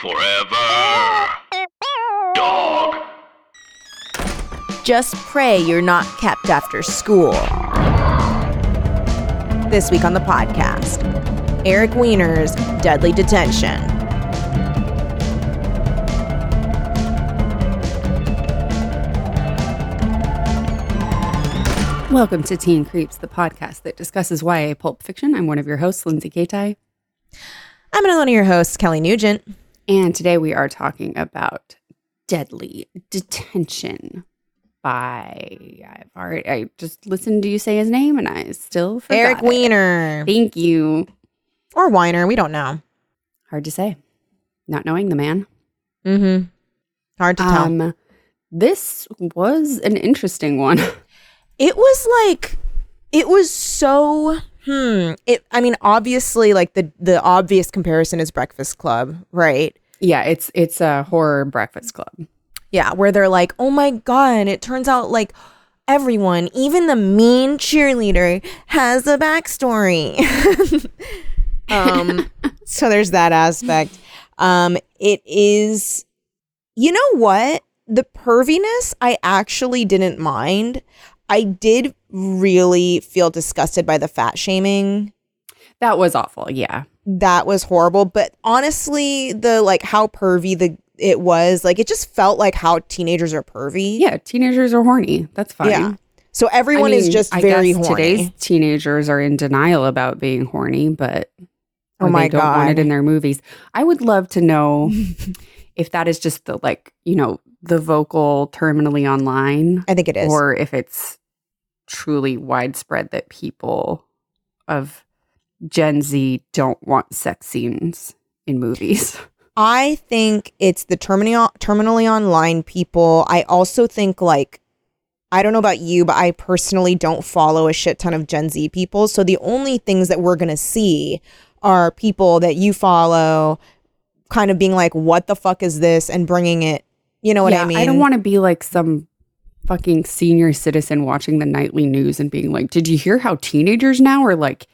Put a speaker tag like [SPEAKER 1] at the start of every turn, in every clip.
[SPEAKER 1] Forever. Dog.
[SPEAKER 2] Just pray you're not kept after school. This week on the podcast, Eric Weiner's Deadly Detention.
[SPEAKER 3] Welcome to Teen Creeps, the podcast that discusses YA pulp fiction. I'm one of your hosts, Lindsay Katai,
[SPEAKER 2] I'm another one of your hosts, Kelly Nugent.
[SPEAKER 3] And today we are talking about Deadly Detention by I've already I just listened to you say his name and I still
[SPEAKER 2] Eric. Weiner.
[SPEAKER 3] Thank you.
[SPEAKER 2] Or Weiner, we don't know.
[SPEAKER 3] Hard to say, not knowing the man.
[SPEAKER 2] Mm-hmm. Hard to tell.
[SPEAKER 3] Um, this was an interesting one.
[SPEAKER 2] it was like it was so hmm it i mean obviously like the the obvious comparison is breakfast club right
[SPEAKER 3] yeah, it's it's a horror breakfast club.
[SPEAKER 2] yeah where they're like oh my god it turns out like everyone even the mean cheerleader has a backstory um so there's that aspect um it is you know what the perviness i actually didn't mind i did really feel disgusted by the fat shaming
[SPEAKER 3] That was awful. Yeah.
[SPEAKER 2] That was horrible but honestly the like how pervy the it was like it just felt like how teenagers are pervy
[SPEAKER 3] Yeah, teenagers are horny. That's fine.
[SPEAKER 2] yeah so everyone
[SPEAKER 3] I
[SPEAKER 2] is just
[SPEAKER 3] I
[SPEAKER 2] very
[SPEAKER 3] guess
[SPEAKER 2] horny
[SPEAKER 3] Today's teenagers are in denial about being horny, but
[SPEAKER 2] Oh my
[SPEAKER 3] they don't want
[SPEAKER 2] God.
[SPEAKER 3] it in their movies. I would love to know if that is just the like you know the vocal terminally online,
[SPEAKER 2] i think it is
[SPEAKER 3] or if it's truly widespread that people of Gen Z don't want sex scenes in movies.
[SPEAKER 2] I think it's the terminal terminally online people. I also think like I don't know about you, but I personally don't follow a shit ton of Gen Z people. So the only things that we're going to see are people that you follow kind of being like what the fuck is this and bringing it, you know what
[SPEAKER 3] Yeah,
[SPEAKER 2] I mean?
[SPEAKER 3] I don't want to be like some fucking senior citizen watching the nightly news and being like, "Did you hear how teenagers now are like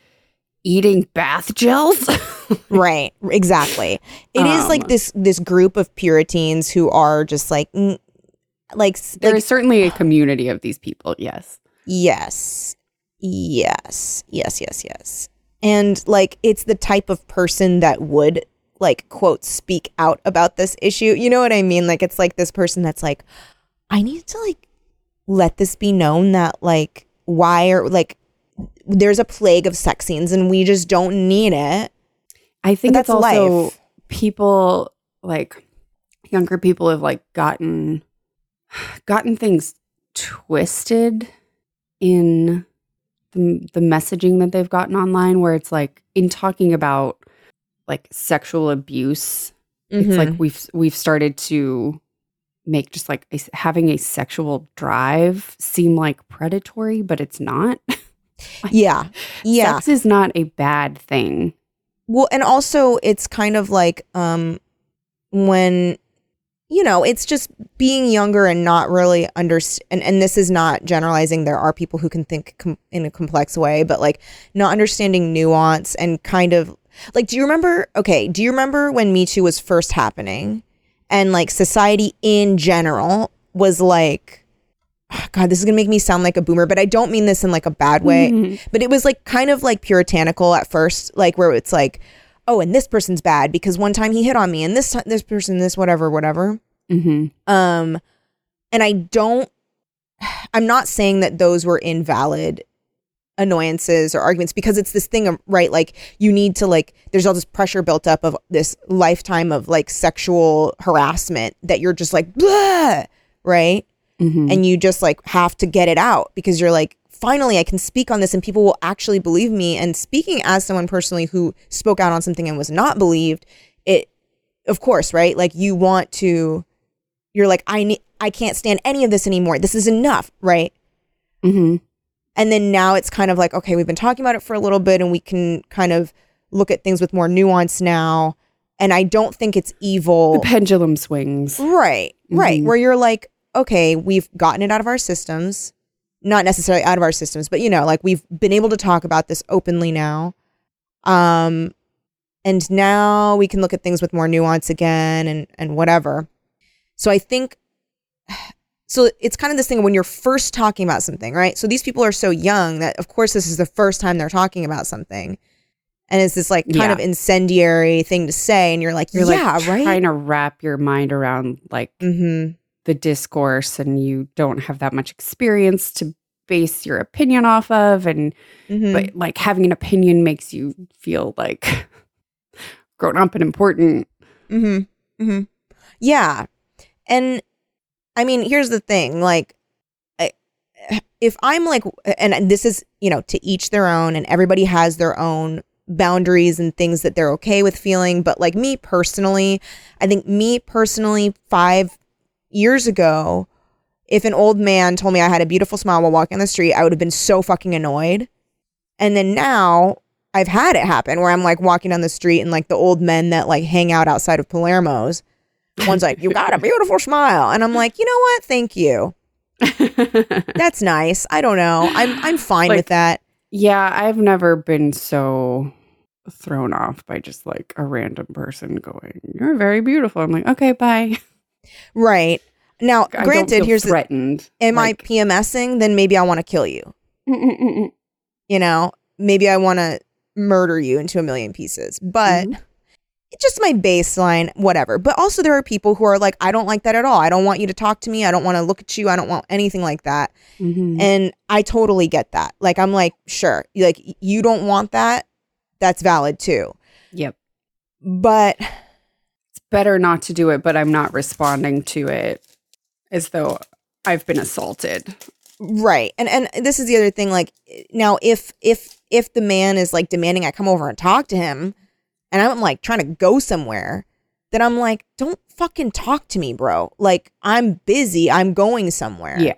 [SPEAKER 3] eating bath gels?"
[SPEAKER 2] right exactly It is like
[SPEAKER 3] Um,
[SPEAKER 2] this this group of puritans who are just like mm, like
[SPEAKER 3] There
[SPEAKER 2] like
[SPEAKER 3] is certainly a community of these people. Yes.
[SPEAKER 2] Yes. Yes. Yes, yes, yes. And like it's the type of person that would like quote speak out about this issue. You know what I mean? Like it's like this person that's like I need to like let this be known that like why are like there's a plague of sex scenes and we just don't need it.
[SPEAKER 3] I think
[SPEAKER 2] But
[SPEAKER 3] it's
[SPEAKER 2] that's
[SPEAKER 3] also
[SPEAKER 2] life.
[SPEAKER 3] people like younger people have like gotten gotten things twisted in the, the messaging that they've gotten online where it's like in talking about like sexual abuse it's
[SPEAKER 2] Mm-hmm.
[SPEAKER 3] like we've we've started to make just like a, having a sexual drive seem like predatory but it's not
[SPEAKER 2] yeah. Yeah.
[SPEAKER 3] sex is not a bad thing
[SPEAKER 2] Well, and also it's kind of like um when you know, it's just being younger and not really understand and, and this is not generalizing. There are people who can think com- in a complex way, but like not understanding nuance and kind of like do you remember okay, do you remember when Me Too was first happening and like society in general was like God, this is gonna make me sound like a boomer, but I don't mean this in like a bad way
[SPEAKER 3] Mhm.
[SPEAKER 2] but it was like kind of like puritanical at first like where it's like oh and this person's bad because one time he hit on me and this this person this whatever whatever
[SPEAKER 3] Mhm.
[SPEAKER 2] um and i don't i'm not saying that those were invalid annoyances or arguments because it's this thing of right like you need to like there's all this pressure built up of this lifetime of like sexual harassment that you're just like Blah! right
[SPEAKER 3] Mhm.
[SPEAKER 2] and you just like have to get it out because you're like finally I can speak on this and people will actually believe me and speaking as someone personally who spoke out on something and was not believed it of course right like you want to you're like I need I can't stand any of this anymore this is enough right
[SPEAKER 3] mm-hmm.
[SPEAKER 2] and then now it's kind of like okay we've been talking about it for a little bit and we can kind of look at things with more nuance now and I don't think it's evil
[SPEAKER 3] The pendulum swings.
[SPEAKER 2] Right, right.
[SPEAKER 3] Mhm.
[SPEAKER 2] Where you're like, okay, we've gotten it out of our systems. Not necessarily out of our systems, but you know, like we've been able to talk about this openly now. Um and now we can look at things with more nuance again and and whatever. So I think so it's kind of this thing when you're first talking about something, right? So these people are so young that of course this is the first time they're talking about something. And it's this like kind
[SPEAKER 3] Yeah.
[SPEAKER 2] of incendiary thing to say and you're like,
[SPEAKER 3] You're
[SPEAKER 2] yeah,
[SPEAKER 3] like
[SPEAKER 2] right?
[SPEAKER 3] trying to wrap your mind around like
[SPEAKER 2] Mhm.
[SPEAKER 3] The discourse and you don't have that much experience to base your opinion off of and
[SPEAKER 2] Mhm.
[SPEAKER 3] but like having an opinion makes you feel like grown up and important
[SPEAKER 2] Mm-hmm. Mm-hmm. Yeah. And I mean, here's the thing, like I, if I'm like and this is, you know, to each their own and everybody has their own boundaries and things that they're okay with feeling, but like me personally, I think me personally 5 years ago, if an old man told me I had a beautiful smile while walking on the street, I would have been so fucking annoyed. And then now I've had it happen where I'm like walking down the street and like the old men that like hang out outside of Palermo's, one's like, "You got a beautiful smile," and I'm like, "You know what? Thank you. That's nice. I don't know. I'm I'm fine
[SPEAKER 3] Like-
[SPEAKER 2] with that."
[SPEAKER 3] yeah i've never been so thrown off by just like a random person going you're very beautiful i'm like okay bye
[SPEAKER 2] Right now,
[SPEAKER 3] I
[SPEAKER 2] granted, here's the,
[SPEAKER 3] threatened
[SPEAKER 2] am
[SPEAKER 3] like,
[SPEAKER 2] I PMSing? Then maybe I want to kill you. You know, maybe I want to murder you into a million pieces. But
[SPEAKER 3] Mhm.
[SPEAKER 2] it's just my baseline, whatever. But also, there are people who are like, I don't like that at all. I don't want you to talk to me. I don't want to look at you. I don't want anything like that.
[SPEAKER 3] Mhm.
[SPEAKER 2] And I totally get that. Like, I'm like, sure, like, you don't want that. That's valid too.
[SPEAKER 3] yep
[SPEAKER 2] But
[SPEAKER 3] better not to do it but i'm not responding to it as though i've been assaulted
[SPEAKER 2] right. And and this is the other thing. Like, now if if if the man is like demanding I come over and talk to him, and I'm like trying to go somewhere, then I'm like, don't fucking talk to me, bro. Like, I'm busy. I'm going somewhere.
[SPEAKER 3] Yeah.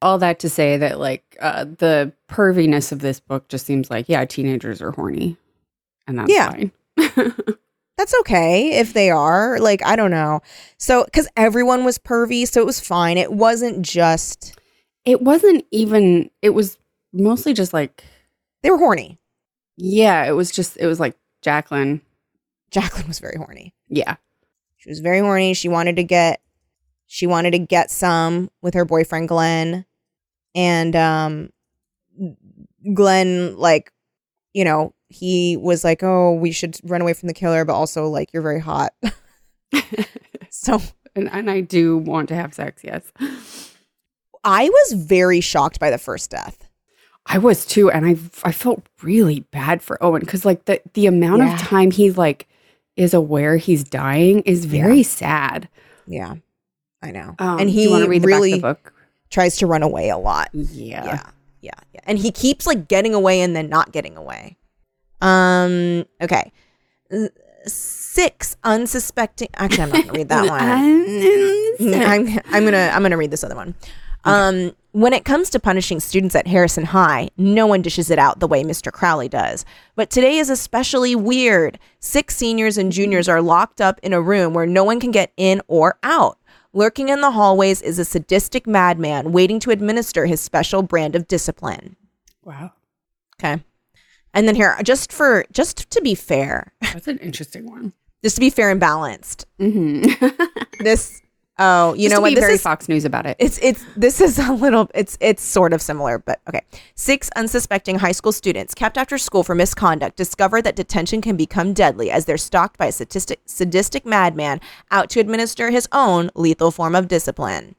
[SPEAKER 3] All that to say that like uh, the perviness of this book just seems like yeah, teenagers are horny, and that's
[SPEAKER 2] Yeah.
[SPEAKER 3] fine.
[SPEAKER 2] that's okay if they are. Like, I don't know. So, because everyone was pervy, so it was fine. It wasn't just
[SPEAKER 3] it wasn't even. It was mostly just like
[SPEAKER 2] they were horny.
[SPEAKER 3] yeah. It was just it was like Jacqueline.
[SPEAKER 2] Jacqueline was very horny.
[SPEAKER 3] Yeah.
[SPEAKER 2] She was very horny. She wanted to get she wanted to get some with her boyfriend Glenn. And um Glenn like you know, he was like, "Oh, we should run away from the killer, but also like you're very hot." so,
[SPEAKER 3] and and I do want to have sex. Yes.
[SPEAKER 2] I was very shocked by the first death.
[SPEAKER 3] I was too, and I I felt really bad for Owen because like the the amount
[SPEAKER 2] Yeah.
[SPEAKER 3] of time he like is aware he's dying is very sad.
[SPEAKER 2] Yeah. I know.
[SPEAKER 3] Um,
[SPEAKER 2] and he
[SPEAKER 3] you read the
[SPEAKER 2] really tries to run away a lot.
[SPEAKER 3] Yeah.
[SPEAKER 2] yeah yeah yeah. And he keeps like getting away and then not getting away. Um okay. Six unsuspecting actually i'm not gonna read that one. I'm, I'm gonna i'm gonna read this other one. Um when it comes to punishing students at harrison high no one dishes it out the way mr crowley does. But today is especially weird. Six seniors and juniors are locked up in a room where no one can get in or out Lurking in the hallways is a sadistic madman waiting to administer his special brand of discipline.
[SPEAKER 3] Wow.
[SPEAKER 2] Okay. And then here, just for just to be fair,
[SPEAKER 3] That's an interesting one.
[SPEAKER 2] just to be fair and balanced,
[SPEAKER 3] Mm-hmm.
[SPEAKER 2] this oh, you know what?
[SPEAKER 3] Be
[SPEAKER 2] This
[SPEAKER 3] very
[SPEAKER 2] is
[SPEAKER 3] Fox News about it.
[SPEAKER 2] it's it's this is a little it's it's sort of similar, but okay. Six unsuspecting high school students kept after school for misconduct discover that detention can become deadly as they're stalked by a sadistic sadistic madman out to administer his own lethal form of discipline.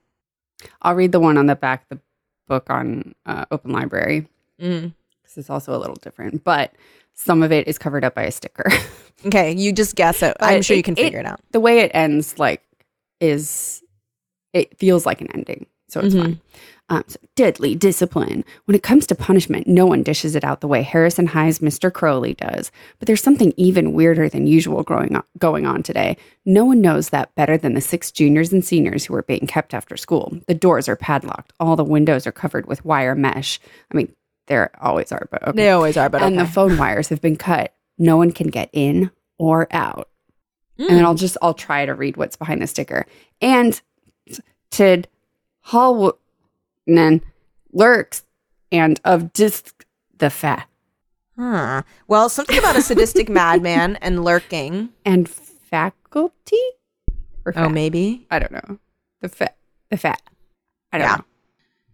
[SPEAKER 3] I'll read the one on the back of the book on uh, Open Library.
[SPEAKER 2] Mm.
[SPEAKER 3] This is also a little different, but some of it is covered up by a sticker.
[SPEAKER 2] Okay, you just guess it.
[SPEAKER 3] But
[SPEAKER 2] I'm sure you can figure it, out.
[SPEAKER 3] the way it ends, like, is it feels like an ending, so it's
[SPEAKER 2] Mhm.
[SPEAKER 3] fine. Um, so deadly discipline. When it comes to punishment, no one dishes it out the way Harrison High's Mr. Crowley does. But there's something even weirder than usual growing on, going on today. No one knows that better than the six juniors and seniors who are being kept after school. The doors are padlocked. All the windows are covered with wire mesh. I mean, there always are, but okay.
[SPEAKER 2] They always are, but
[SPEAKER 3] and
[SPEAKER 2] okay.
[SPEAKER 3] the phone wires have been cut. No one can get in or out. And
[SPEAKER 2] Mm.
[SPEAKER 3] then I'll just I'll try to read what's behind the sticker. And Tid Hallwoodnan lurks and of disc the fat.
[SPEAKER 2] Huh. Well, something about a sadistic madman and lurking.
[SPEAKER 3] And faculty? Or
[SPEAKER 2] Oh, maybe.
[SPEAKER 3] I don't know. The fat. The fat. I don't
[SPEAKER 2] Yeah.
[SPEAKER 3] know.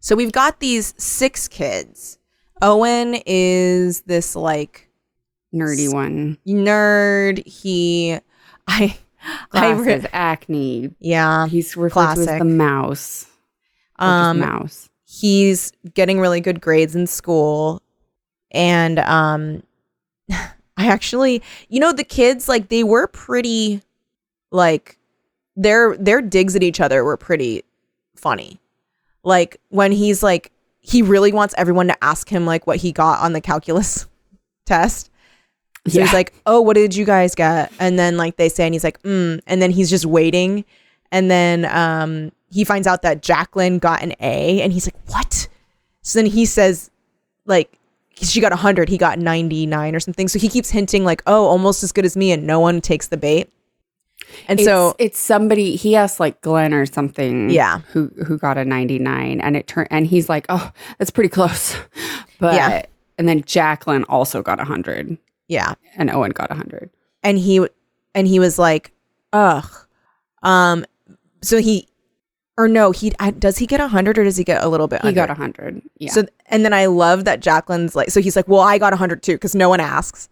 [SPEAKER 2] So we've got these six kids. Owen is this like
[SPEAKER 3] Nerdy one.
[SPEAKER 2] nerd. He, I, I,
[SPEAKER 3] Glasses,
[SPEAKER 2] re-
[SPEAKER 3] acne.
[SPEAKER 2] yeah.
[SPEAKER 3] He's referred to as
[SPEAKER 2] Classic.
[SPEAKER 3] the mouse.
[SPEAKER 2] Um,
[SPEAKER 3] mouse.
[SPEAKER 2] he's getting really good grades in school and um i actually you know the kids like they were pretty like their their digs at each other were pretty funny like when he's like he really wants everyone to ask him like what he got on the calculus test so he's like oh what did you guys get and then like they say and he's like mm and then he's just waiting and then um he finds out that Jacqueline got an A and he's like, "What?" So then he says like she got 100, he got 99 or something. So he keeps hinting like, "Oh, almost as good as me," and no one takes the bait. And so
[SPEAKER 3] it's, it's somebody he asked like Glenn or something.
[SPEAKER 2] Yeah.
[SPEAKER 3] Who who got a 99 and it turned and he's like, "Oh, that's pretty close." But
[SPEAKER 2] Yeah.
[SPEAKER 3] and then Jacqueline also got a 100
[SPEAKER 2] yeah,
[SPEAKER 3] and Owen got a 100.
[SPEAKER 2] and he and he was like, "Ugh." Um so he or no, he I, does he get 100 or does he get a little bit
[SPEAKER 3] He
[SPEAKER 2] under?
[SPEAKER 3] got a 100. Yeah.
[SPEAKER 2] So and then I love that Jacqueline's like so he's like, "Well, I got 100 too cuz no one asks."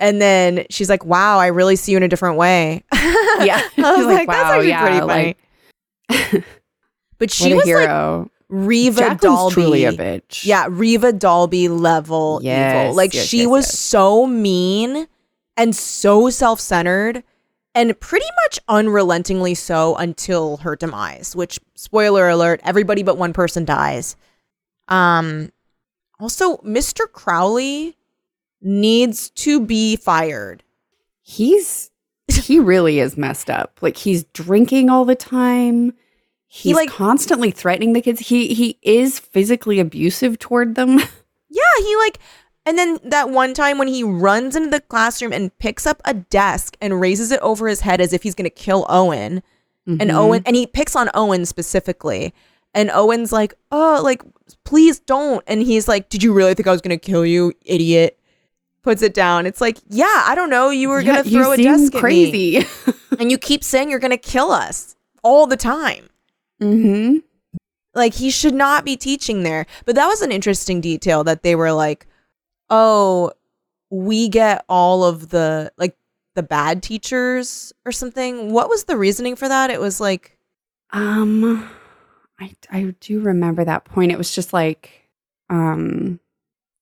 [SPEAKER 2] And then she's like, "Wow, I really see you in a different way."
[SPEAKER 3] yeah.
[SPEAKER 2] I was
[SPEAKER 3] He's
[SPEAKER 2] like, "That's actually pretty funny."
[SPEAKER 3] like,
[SPEAKER 2] but she was like Riva
[SPEAKER 3] Jacqueline's
[SPEAKER 2] Dalby.
[SPEAKER 3] truly a bitch.
[SPEAKER 2] Yeah, Riva Dalby level
[SPEAKER 3] Yes,
[SPEAKER 2] evil. Like
[SPEAKER 3] yes,
[SPEAKER 2] she
[SPEAKER 3] yes,
[SPEAKER 2] was so mean and so self-centered and pretty much unrelentingly so until her demise, which spoiler alert, everybody but one person dies. Um also Mr. Crowley needs to be fired.
[SPEAKER 3] He's he really is messed up. Like he's drinking all the time. He's
[SPEAKER 2] like-
[SPEAKER 3] constantly threatening the kids. He he is physically abusive toward them.
[SPEAKER 2] Yeah, he like, and then that one time when he runs into the classroom and picks up a desk and raises it over his head as if he's gonna kill Owen, and
[SPEAKER 3] Mhm.
[SPEAKER 2] Owen, and he picks on Owen specifically, and Owen's like, oh, like please don't, and he's like, did you really think I was gonna kill you, idiot? Puts it down. It's like, yeah, I don't know. You were
[SPEAKER 3] Yeah,
[SPEAKER 2] gonna throw a desk at me,
[SPEAKER 3] crazy.
[SPEAKER 2] and you keep saying you're gonna kill us all the time.
[SPEAKER 3] Mm-hmm.
[SPEAKER 2] like he should not be teaching there but that was an interesting detail that they were like oh we get all of the like the bad teachers or something what was the reasoning for that it was like
[SPEAKER 3] Um, I I do remember that point. It was just like, um,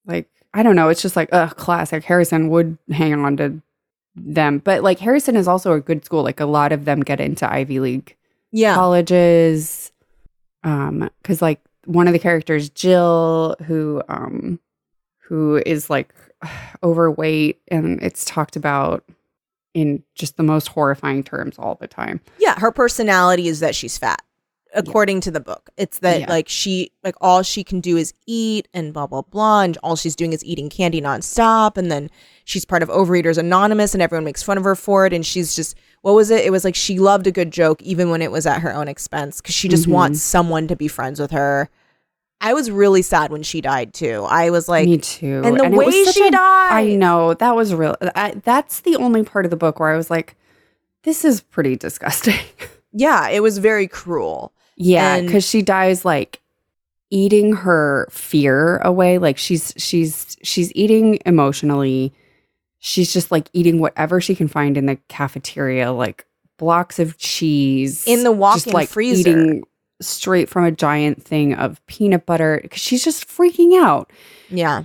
[SPEAKER 3] like I don't know. It's just like, ugh, classic. Harrison would hang on to them, but like Harrison is also a good school. Like a lot of them get into Ivy League
[SPEAKER 2] yeah
[SPEAKER 3] colleges. Um, because like one of the characters, Jill, who um, who is like overweight, and it's talked about in just the most horrifying terms all the time.
[SPEAKER 2] yeah her personality is that she's fat according to the book it's that
[SPEAKER 3] Yeah.
[SPEAKER 2] like she like all she can do is eat and blah blah blah and all she's doing is eating candy nonstop and then she's part of overeaters anonymous and everyone makes fun of her for it and she's just what was it it was like she loved a good joke even when it was at her own expense because she just
[SPEAKER 3] Mhm.
[SPEAKER 2] wants someone to be friends with her i was really sad when she died too i was like
[SPEAKER 3] Me too.
[SPEAKER 2] and the
[SPEAKER 3] was
[SPEAKER 2] way she
[SPEAKER 3] a-
[SPEAKER 2] died
[SPEAKER 3] I know that was real. I, that's the only part of the book where I was like, "This is pretty disgusting."
[SPEAKER 2] yeah it was very cruel
[SPEAKER 3] yeah, because she dies like eating her fear away. Like she's she's she's eating emotionally. She's just like eating whatever she can find in the cafeteria, like blocks of cheese
[SPEAKER 2] In the walk-in freezer.
[SPEAKER 3] eating straight from a giant thing of peanut butter because she's just freaking out.
[SPEAKER 2] yeah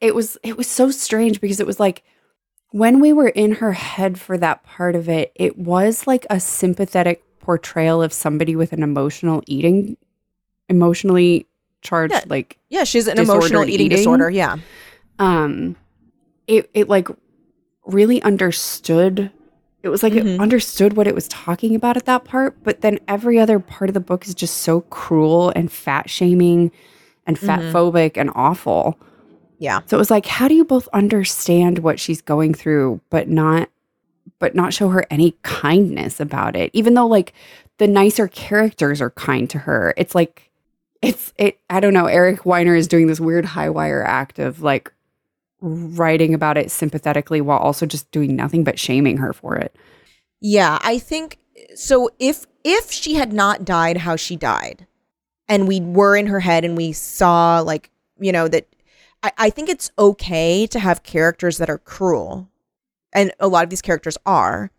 [SPEAKER 3] it was it was so strange because it was like when we were in her head for that part of it, it was like a sympathetic portrayal of somebody with an emotional eating emotionally charged
[SPEAKER 2] Yeah.
[SPEAKER 3] like
[SPEAKER 2] Yeah, she's an emotional eating,
[SPEAKER 3] eating?
[SPEAKER 2] disorder. Yeah.
[SPEAKER 3] um it it like really understood it was like it
[SPEAKER 2] Mhm.
[SPEAKER 3] understood what it was talking about at that part but then every other part of the book is just so cruel and fat shaming and fat
[SPEAKER 2] Mhm.
[SPEAKER 3] phobic and awful
[SPEAKER 2] Yeah.
[SPEAKER 3] so it was like how do you both understand what she's going through but not but not show her any kindness about it even though like the nicer characters are kind to her it's like it's it i don't know eric weiner is doing this weird high wire act of like writing about it sympathetically while also just doing nothing but shaming her for it
[SPEAKER 2] Yeah, I think so if if she had not died how she died and we were in her head and we saw like, you know, that I, I think it's okay to have characters that are cruel. And a lot of these characters are.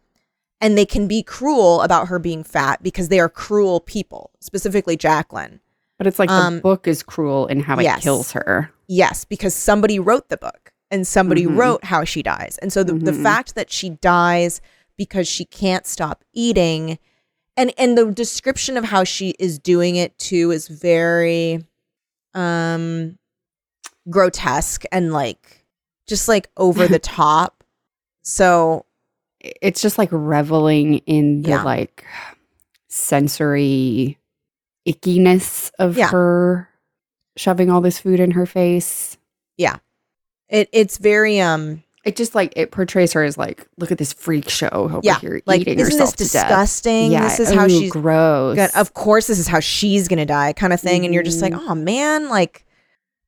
[SPEAKER 2] And they can be cruel about her being fat because they are cruel people, specifically Jacqueline.
[SPEAKER 3] but it's like
[SPEAKER 2] Um,
[SPEAKER 3] the book is cruel in how it kills her
[SPEAKER 2] Yes, because somebody wrote the book and somebody
[SPEAKER 3] Mhm.
[SPEAKER 2] wrote how she dies. And so the, the
[SPEAKER 3] Mhm.
[SPEAKER 2] fact that she dies because she can't stop eating and and the description of how she is doing it too is very um grotesque and like just like over the top. So
[SPEAKER 3] it's just like reveling in the
[SPEAKER 2] Yeah.
[SPEAKER 3] like sensory ickiness of
[SPEAKER 2] Yeah.
[SPEAKER 3] her shoving all this food in her face. Yeah.
[SPEAKER 2] It it's very um
[SPEAKER 3] It just like it portrays her as like, look at this freak show over
[SPEAKER 2] yeah,
[SPEAKER 3] here
[SPEAKER 2] like
[SPEAKER 3] eating
[SPEAKER 2] isn't
[SPEAKER 3] herself
[SPEAKER 2] this
[SPEAKER 3] to death.
[SPEAKER 2] disgusting?
[SPEAKER 3] Yeah,
[SPEAKER 2] this is how
[SPEAKER 3] ooh,
[SPEAKER 2] she's
[SPEAKER 3] gross.
[SPEAKER 2] gonna, of course this is how she's gonna die kind of thing and you're just like oh man like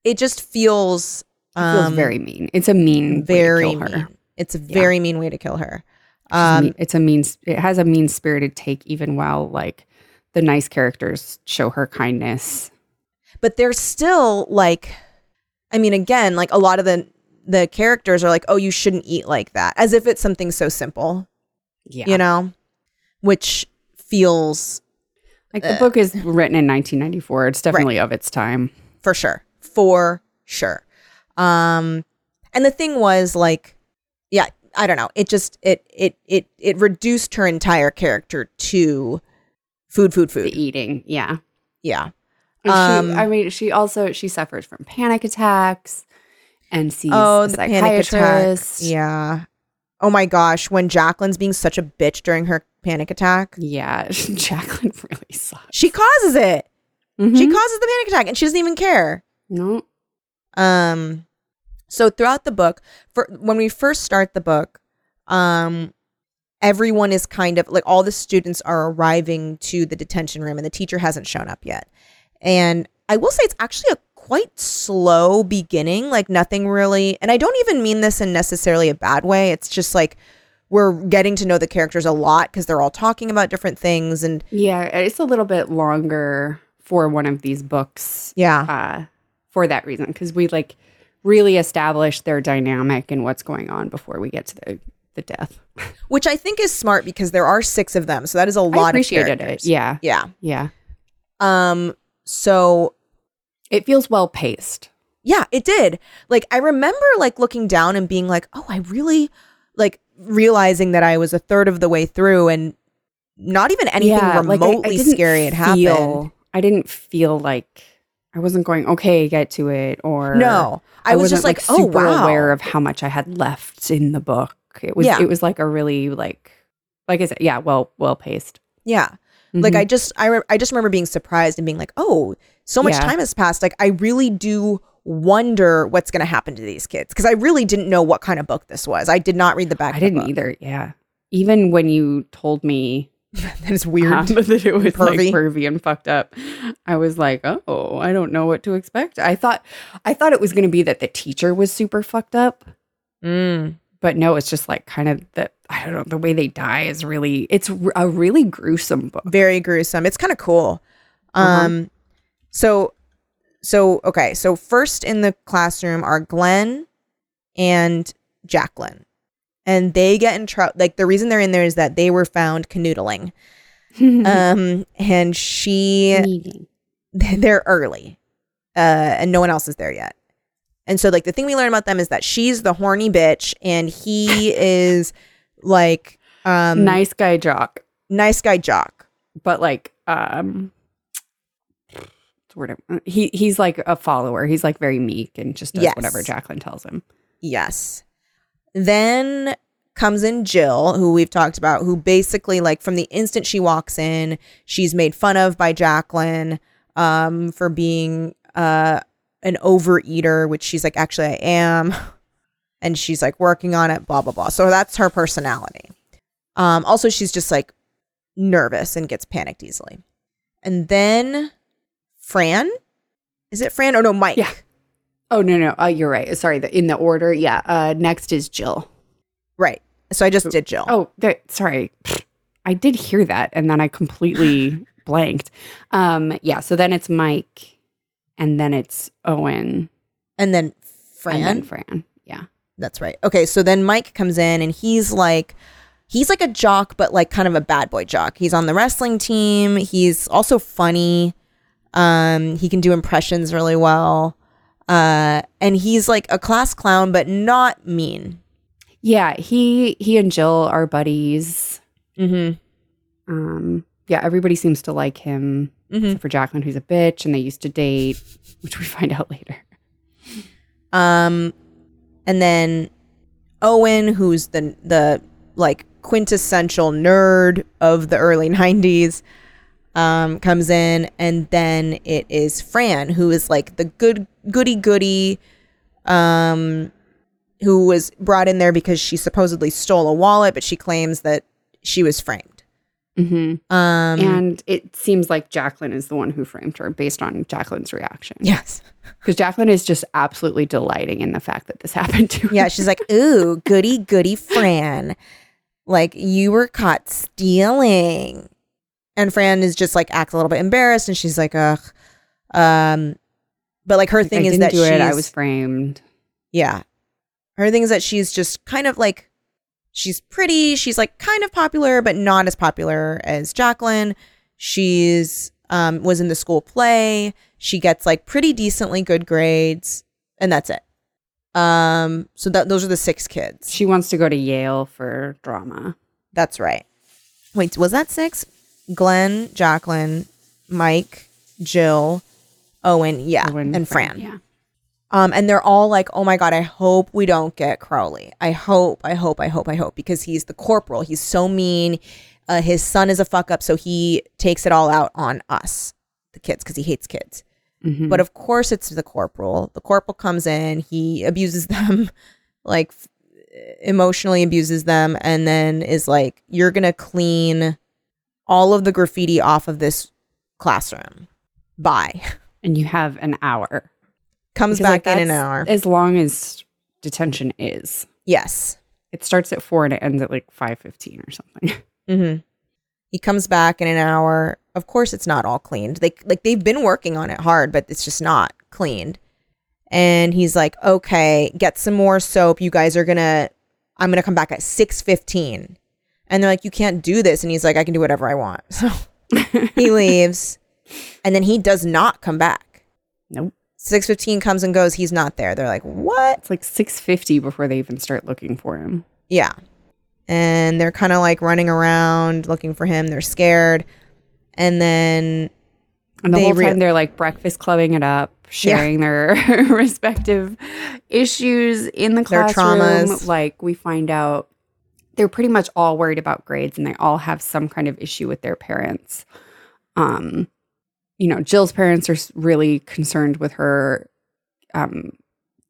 [SPEAKER 2] it just feels
[SPEAKER 3] It feels
[SPEAKER 2] um,
[SPEAKER 3] very mean. It's a mean,
[SPEAKER 2] very
[SPEAKER 3] way to kill her.
[SPEAKER 2] mean it's a very mean way to kill her
[SPEAKER 3] It's
[SPEAKER 2] um
[SPEAKER 3] mean- it's a mean. It has a mean spirited take, even while like the nice characters show her kindness.
[SPEAKER 2] but there's still like i mean again like a lot of the the characters are like oh you shouldn't eat like that as if it's something so simple
[SPEAKER 3] Yeah,
[SPEAKER 2] you know which feels
[SPEAKER 3] like the
[SPEAKER 2] uh,
[SPEAKER 3] book is written in 1994. It's definitely of its time.
[SPEAKER 2] for sure for sure um and the thing was like yeah i don't know it just it it it it reduced her entire character to food food food
[SPEAKER 3] The eating, yeah.
[SPEAKER 2] yeah Um,
[SPEAKER 3] she, I mean, she also she suffers from panic attacks and sees
[SPEAKER 2] oh the panic attack
[SPEAKER 3] psychiatrist.
[SPEAKER 2] yeah oh my gosh when jacqueline's being such a bitch during her panic attack
[SPEAKER 3] yeah. Jacqueline really sucks.
[SPEAKER 2] she causes it she
[SPEAKER 3] Mhm.
[SPEAKER 2] causes the panic attack and she doesn't even care
[SPEAKER 3] no,
[SPEAKER 2] Um, so throughout the book, for when we first start the book, um, everyone is kind of like all the students are arriving to the detention room, and the teacher hasn't shown up yet. And I will say it's actually a quite slow beginning, like nothing really. And I don't even mean this in necessarily a bad way. It's just like we're getting to know the characters a lot because they're all talking about different things, and
[SPEAKER 3] yeah, it's a little bit longer for one of these books.
[SPEAKER 2] yeah,
[SPEAKER 3] uh, for that reason because we like really establish their dynamic and what's going on before we get to the the death.
[SPEAKER 2] which I think is smart because there are six of them, so that is a lot
[SPEAKER 3] I
[SPEAKER 2] of characters.
[SPEAKER 3] it. Yeah,
[SPEAKER 2] yeah.
[SPEAKER 3] yeah.
[SPEAKER 2] Um, so
[SPEAKER 3] It feels well paced.
[SPEAKER 2] yeah, it did. Like I remember like looking down and being like, "Oh, I really like realizing that I was a third of the way through and not even anything
[SPEAKER 3] Yeah, like, I- I
[SPEAKER 2] remotely scary had happened."
[SPEAKER 3] I didn't feel like I wasn't going okay. Get to it, or
[SPEAKER 2] No. I, was just
[SPEAKER 3] wasn't,
[SPEAKER 2] like, "Oh,
[SPEAKER 3] super
[SPEAKER 2] wow."
[SPEAKER 3] aware of how much I had left in the book. It was
[SPEAKER 2] Yeah.
[SPEAKER 3] it was like a really like like I said, yeah, well well paced.
[SPEAKER 2] yeah. Like
[SPEAKER 3] Mhm.
[SPEAKER 2] I just I re- I just remember being surprised and being like, "Oh, so much
[SPEAKER 3] Yeah.
[SPEAKER 2] time has passed. Like I really do wonder what's going to happen to these kids because I really didn't know what kind of book this was. I did not read the back.
[SPEAKER 3] I
[SPEAKER 2] of the
[SPEAKER 3] didn't either. Yeah, even when you told me
[SPEAKER 2] that is weird.
[SPEAKER 3] um, that it was like
[SPEAKER 2] Pervy.
[SPEAKER 3] pervy and fucked up. I was like, oh, I don't know what to expect. I thought, I thought it was going to be that the teacher was super fucked up,
[SPEAKER 2] Mm.
[SPEAKER 3] but no, it's just like kind of that. I don't know. The way they die is really, it's a really gruesome book.
[SPEAKER 2] very gruesome. It's kind of cool.
[SPEAKER 3] Uh-huh.
[SPEAKER 2] Um, so so okay, so first in the classroom are Glenn and Jacqueline. And they get in trouble. Like the reason they're in there is that they were found canoodling. um, and she, they're early, uh, and no one else is there yet. And so, like, the thing we learn about them is that she's the horny bitch, and he is like, um,
[SPEAKER 3] nice guy jock,
[SPEAKER 2] nice guy jock.
[SPEAKER 3] but like um he he's like a follower. He's like very meek and just does
[SPEAKER 2] Yes.
[SPEAKER 3] whatever Jacqueline tells him.
[SPEAKER 2] Yes. Then comes in Jill, who we've talked about, who basically, like, from the instant she walks in, she's made fun of by Jacqueline um, for being uh, an overeater, which she's like, actually, I am. And she's like working on it, blah, blah, blah. So that's her personality. Um, also, she's just like nervous and gets panicked easily. And then Fran, is it Fran? Oh, no, Mike.
[SPEAKER 3] Yeah. Oh no no, uh, you're right. Sorry, the, in the order. Yeah. Uh, next is Jill.
[SPEAKER 2] Right. So I just did Jill.
[SPEAKER 3] Oh, that, sorry. I did hear that, and then I completely blanked. Um, yeah. So then it's Mike, and then it's Owen,
[SPEAKER 2] And then Fran.
[SPEAKER 3] and then Fran. Yeah.
[SPEAKER 2] That's right. Okay, so then Mike comes in and he's like he's like a jock but like kind of a bad boy jock. He's on the wrestling team. He's also funny. Um he can do impressions really well. Uh and he's like a class clown but not mean.
[SPEAKER 3] Yeah. He he and Jill are buddies.
[SPEAKER 2] Mhm.
[SPEAKER 3] Um, yeah, everybody seems to like him
[SPEAKER 2] Mhm.
[SPEAKER 3] except for Jacqueline, who's a bitch, and they used to date, which we find out later.
[SPEAKER 2] Um and then Owen who's the the like quintessential nerd of the early 90s um comes in and then it is Fran who is like the good goody goody um who was brought in there because she supposedly stole a wallet but she claims that she was framed.
[SPEAKER 3] hmm
[SPEAKER 2] Um
[SPEAKER 3] and it seems like Jacqueline is the one who framed her based on Jacqueline's reaction.
[SPEAKER 2] yes.
[SPEAKER 3] Because Jacqueline is just absolutely delighting in the fact that this happened to her.
[SPEAKER 2] Yeah, she's like, "Ooh, goody goody Fran. Like you were caught stealing." And Fran is just like acts a little bit embarrassed and she's like, "Ugh." Um but like her
[SPEAKER 3] Like,
[SPEAKER 2] thing
[SPEAKER 3] I
[SPEAKER 2] is
[SPEAKER 3] didn't
[SPEAKER 2] that
[SPEAKER 3] do
[SPEAKER 2] she's
[SPEAKER 3] it. I was framed.
[SPEAKER 2] yeah. Her thing is that she's just kind of like she's pretty, she's like kind of popular but not as popular as Jacqueline. She's um was in the school play. She gets like pretty decently good grades and that's it. Um so that those are the six kids.
[SPEAKER 3] She wants to go to Yale for drama.
[SPEAKER 2] That's right. Wait, was that six? Glenn, Jacqueline, Mike, Jill, Owen, yeah,
[SPEAKER 3] Owen,
[SPEAKER 2] and Fran.
[SPEAKER 3] Yeah.
[SPEAKER 2] Um, and they're all like, "Oh my god, I hope we don't get Crowley. I hope, I hope, I hope, I hope, because he's the corporal. He's so mean. Uh, his son is a fuck up, so he takes it all out on us, the kids, because he hates kids.
[SPEAKER 3] Mhm.
[SPEAKER 2] But of course, it's the corporal. The corporal comes in, he abuses them, like f- emotionally abuses them, and then is like, "You're gonna clean all of the graffiti off of this classroom." Bye.
[SPEAKER 3] and you have an hour.
[SPEAKER 2] Comes
[SPEAKER 3] Because,
[SPEAKER 2] back
[SPEAKER 3] like,
[SPEAKER 2] in an hour.
[SPEAKER 3] As long as detention is.
[SPEAKER 2] Yes.
[SPEAKER 3] It starts at four and it ends at like five fifteen or something.
[SPEAKER 2] hmm He comes back in an hour. Of course, it's not all cleaned. They like they've been working on it hard, but it's just not cleaned. And he's like, "Okay, get some more soap. You guys are gonna. I'm gonna come back at six fifteen. And they're like, "You can't do this." And he's like, "I can do whatever I want." So he leaves, and then he does not come back.
[SPEAKER 3] Nope.
[SPEAKER 2] Six fifteen comes and goes. He's not there. They're like, "What?"
[SPEAKER 3] It's like six fifty before they even start looking for him.
[SPEAKER 2] Yeah. And they're kind of like running around looking for him. They're scared. And then
[SPEAKER 3] And the
[SPEAKER 2] They
[SPEAKER 3] whole time they're like breakfast clubbing it up, sharing their respective issues in the
[SPEAKER 2] Their
[SPEAKER 3] classroom.
[SPEAKER 2] traumas.
[SPEAKER 3] Like we find out they're pretty much all worried about grades and they all have some kind of issue with their parents. Um, you know, Jill's parents are really concerned with her um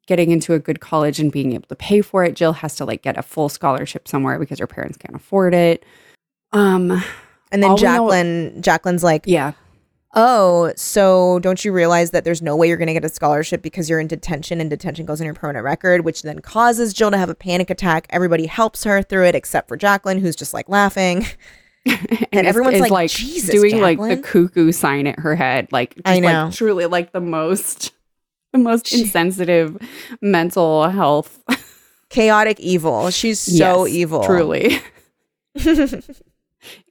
[SPEAKER 3] getting into a good college and being able to pay for it. Jill has to like get a full scholarship somewhere because her parents can't afford it. Um
[SPEAKER 2] and then
[SPEAKER 3] we know-
[SPEAKER 2] Jacqueline Jacqueline's like,
[SPEAKER 3] yeah.
[SPEAKER 2] "Oh, so don't you realize that there's no way you're going to get a scholarship because you're in detention and detention goes on your permanent record, which then causes Jill to have a panic attack. Everybody helps her through it except for Jacqueline who's just like laughing."
[SPEAKER 3] and is-
[SPEAKER 2] everyone's
[SPEAKER 3] is,
[SPEAKER 2] like, "Jesus,
[SPEAKER 3] doing like the cuckoo sign at her head, like just,
[SPEAKER 2] I
[SPEAKER 3] like,
[SPEAKER 2] know.
[SPEAKER 3] truly like the most, the most insensitive mental health.
[SPEAKER 2] Chaotic evil. She's so
[SPEAKER 3] Yes,
[SPEAKER 2] evil.
[SPEAKER 3] truly,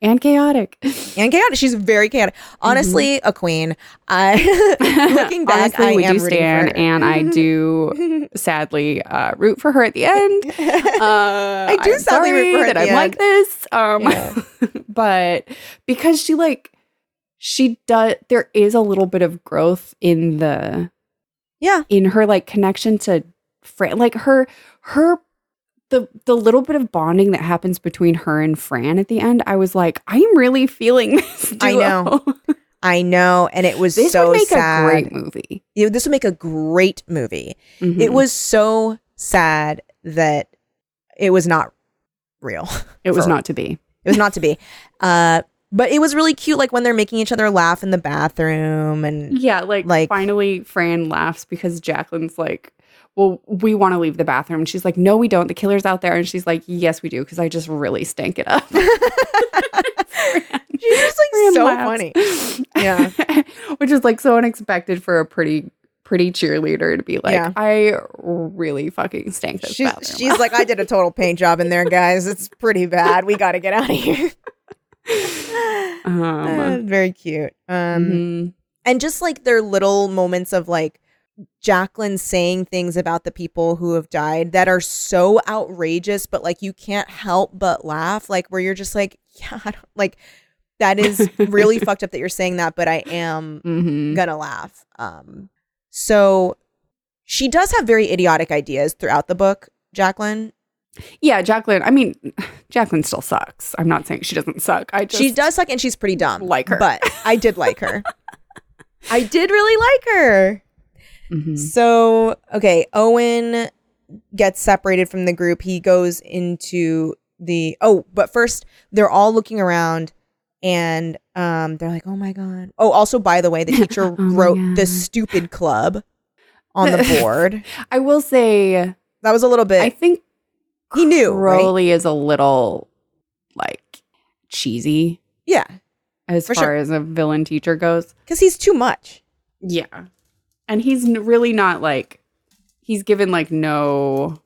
[SPEAKER 3] and chaotic.
[SPEAKER 2] and chaotic. She's very chaotic. Honestly, a queen. I looking back,
[SPEAKER 3] Honestly,
[SPEAKER 2] I
[SPEAKER 3] we
[SPEAKER 2] am
[SPEAKER 3] do stand, and I do sadly uh, root for her at the end. Uh, I
[SPEAKER 2] do sadly root for her
[SPEAKER 3] that I'm like this, um,
[SPEAKER 2] Yeah.
[SPEAKER 3] but because she like she does, there is a little bit of growth in the
[SPEAKER 2] yeah,
[SPEAKER 3] in her like connection to Fran, like her her the the little bit of bonding that happens between her and Fran at the end. I was like, I'm really feeling this.
[SPEAKER 2] I know. I know, and it was
[SPEAKER 3] this
[SPEAKER 2] so
[SPEAKER 3] would make
[SPEAKER 2] sad.
[SPEAKER 3] a great movie.
[SPEAKER 2] Yeah, this would make a great movie. It
[SPEAKER 3] Mhm.
[SPEAKER 2] was so sad that it was not real.
[SPEAKER 3] It was not to be.
[SPEAKER 2] It was not to be. Uh, but it was really cute, like when they're making each other laugh in the bathroom, and
[SPEAKER 3] Yeah, like,
[SPEAKER 2] Like-
[SPEAKER 3] finally Fran laughs because Jacqueline's like, Well, we want to leave the bathroom. And she's like, No, we don't. The killer's out there. And she's like, Yes, we do, because I just really stank it up.
[SPEAKER 2] she's just like
[SPEAKER 3] Fran
[SPEAKER 2] so
[SPEAKER 3] laughs.
[SPEAKER 2] funny. Yeah.
[SPEAKER 3] Which is like so unexpected for a pretty pretty cheerleader to be like,
[SPEAKER 2] Yeah.
[SPEAKER 3] I really fucking stank this
[SPEAKER 2] She's,
[SPEAKER 3] bathroom.
[SPEAKER 2] she's like, I did a total paint job in there, guys. It's pretty bad. We got to get out of here.
[SPEAKER 3] Um,
[SPEAKER 2] Uh, very cute. Um,
[SPEAKER 3] mhm.
[SPEAKER 2] and just like their little moments of like Jacqueline saying things about the people who have died that are so outrageous, but like you can't help but laugh. Like where you're just like, yeah, I don't, like that is really fucked up that you're saying that, but I am
[SPEAKER 3] Mhm.
[SPEAKER 2] gonna laugh. Um, so she does have very idiotic ideas throughout the book, Jacqueline.
[SPEAKER 3] Yeah, Jacqueline. I mean, Jacqueline still sucks. I'm not saying she doesn't suck. I just
[SPEAKER 2] she does suck and she's pretty dumb.
[SPEAKER 3] like her.
[SPEAKER 2] But I did like her. I did really like her.
[SPEAKER 3] Mhm.
[SPEAKER 2] So, okay, Owen gets separated from the group. He goes into the Oh, but first they're all looking around and um they're like, "Oh my god." Oh, also by the way, the teacher
[SPEAKER 3] Oh
[SPEAKER 2] wrote the stupid club on the board.
[SPEAKER 3] I will say,
[SPEAKER 2] That was a little bit
[SPEAKER 3] I think
[SPEAKER 2] he knew, right?
[SPEAKER 3] Crowley is a little like cheesy
[SPEAKER 2] Yeah,
[SPEAKER 3] as far
[SPEAKER 2] sure.
[SPEAKER 3] as a villain teacher goes.
[SPEAKER 2] cuz he's too much.
[SPEAKER 3] Yeah. And he's n- really not like he's given like no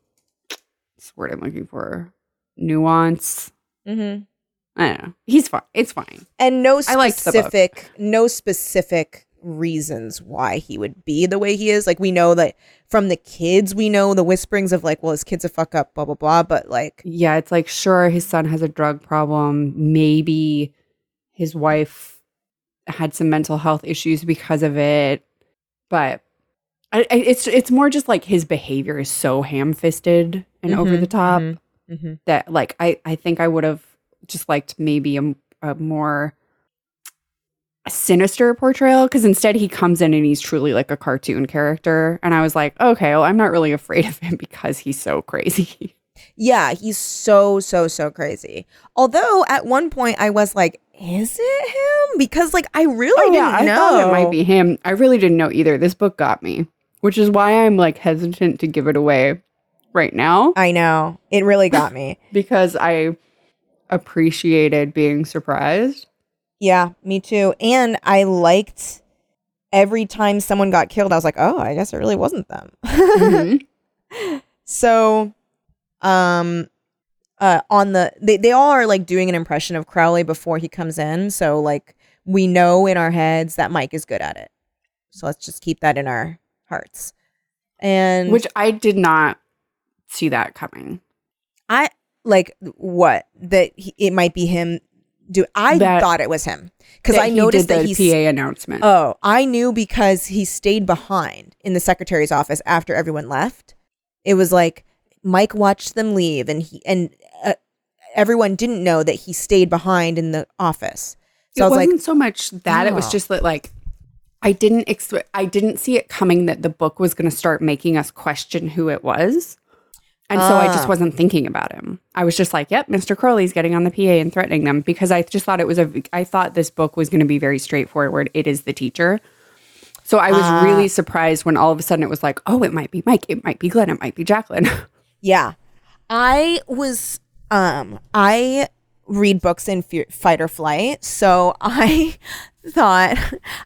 [SPEAKER 3] what's the word I'm looking for nuance.
[SPEAKER 2] Mhm.
[SPEAKER 3] I don't know. He's fine. It's fine.
[SPEAKER 2] and no
[SPEAKER 3] I liked the book.
[SPEAKER 2] specific no specific reasons why he would be the way he is like we know that from the kids we know the whisperings of like well his kid's a fuck up blah blah blah but like
[SPEAKER 3] Yeah, it's like sure his son has a drug problem. Maybe his wife had some mental health issues because of it, but I, I, it's it's more just like his behavior is so ham-fisted and over
[SPEAKER 2] Mhm,
[SPEAKER 3] the top
[SPEAKER 2] mhm, mhm.
[SPEAKER 3] that like I I think I would have just liked maybe a, a more sinister portrayal because instead he comes in and he's truly like a cartoon character. And I was like okay well I'm not really afraid of him because he's so crazy.
[SPEAKER 2] Yeah he's so so so crazy. Although at one point i was like is it him? Because like i really oh, didn't
[SPEAKER 3] Oh, I
[SPEAKER 2] know
[SPEAKER 3] thought it might be him. I really didn't know either. This book got me, which is why I'm like hesitant to give it away right now.
[SPEAKER 2] I know. It really got me.
[SPEAKER 3] Because I appreciated being surprised.
[SPEAKER 2] Yeah me too and i liked every time someone got killed i was like oh i guess it really wasn't them
[SPEAKER 3] Mhm.
[SPEAKER 2] So, um, uh, on the they they all are like doing an impression of Crowley before he comes in. So like we know in our heads that Mike is good at it. So let's just keep that in our hearts. And
[SPEAKER 3] Which I did not see that coming.
[SPEAKER 2] I like what that he, it might be him. Do I
[SPEAKER 3] That-
[SPEAKER 2] thought it was him because I
[SPEAKER 3] he
[SPEAKER 2] noticed
[SPEAKER 3] did
[SPEAKER 2] that
[SPEAKER 3] the
[SPEAKER 2] he's
[SPEAKER 3] PA announcement.
[SPEAKER 2] Oh, I knew because he stayed behind in the secretary's office after everyone left. It was like Mike watched them leave, and he and uh, everyone didn't know that he stayed behind in the office. So
[SPEAKER 3] it
[SPEAKER 2] I was
[SPEAKER 3] wasn't
[SPEAKER 2] like,
[SPEAKER 3] so much that it was
[SPEAKER 2] Oh.
[SPEAKER 3] just that like I didn't ex- I didn't see it coming that the book was going to start making us question who it was. And so I just
[SPEAKER 2] Ah.
[SPEAKER 3] wasn't thinking about him. I was just like, "Yep, Mr. Crowley's getting on the PA and threatening them" because I just thought it was a I thought this book was going to be very straightforward. It is the teacher. So I was
[SPEAKER 2] Ah.
[SPEAKER 3] really surprised when all of a sudden it was like, "Oh, it might be Mike, it might be Glenn, it might be Jacqueline."
[SPEAKER 2] yeah, I was. Um, I read books in fe- fight or flight. So I thought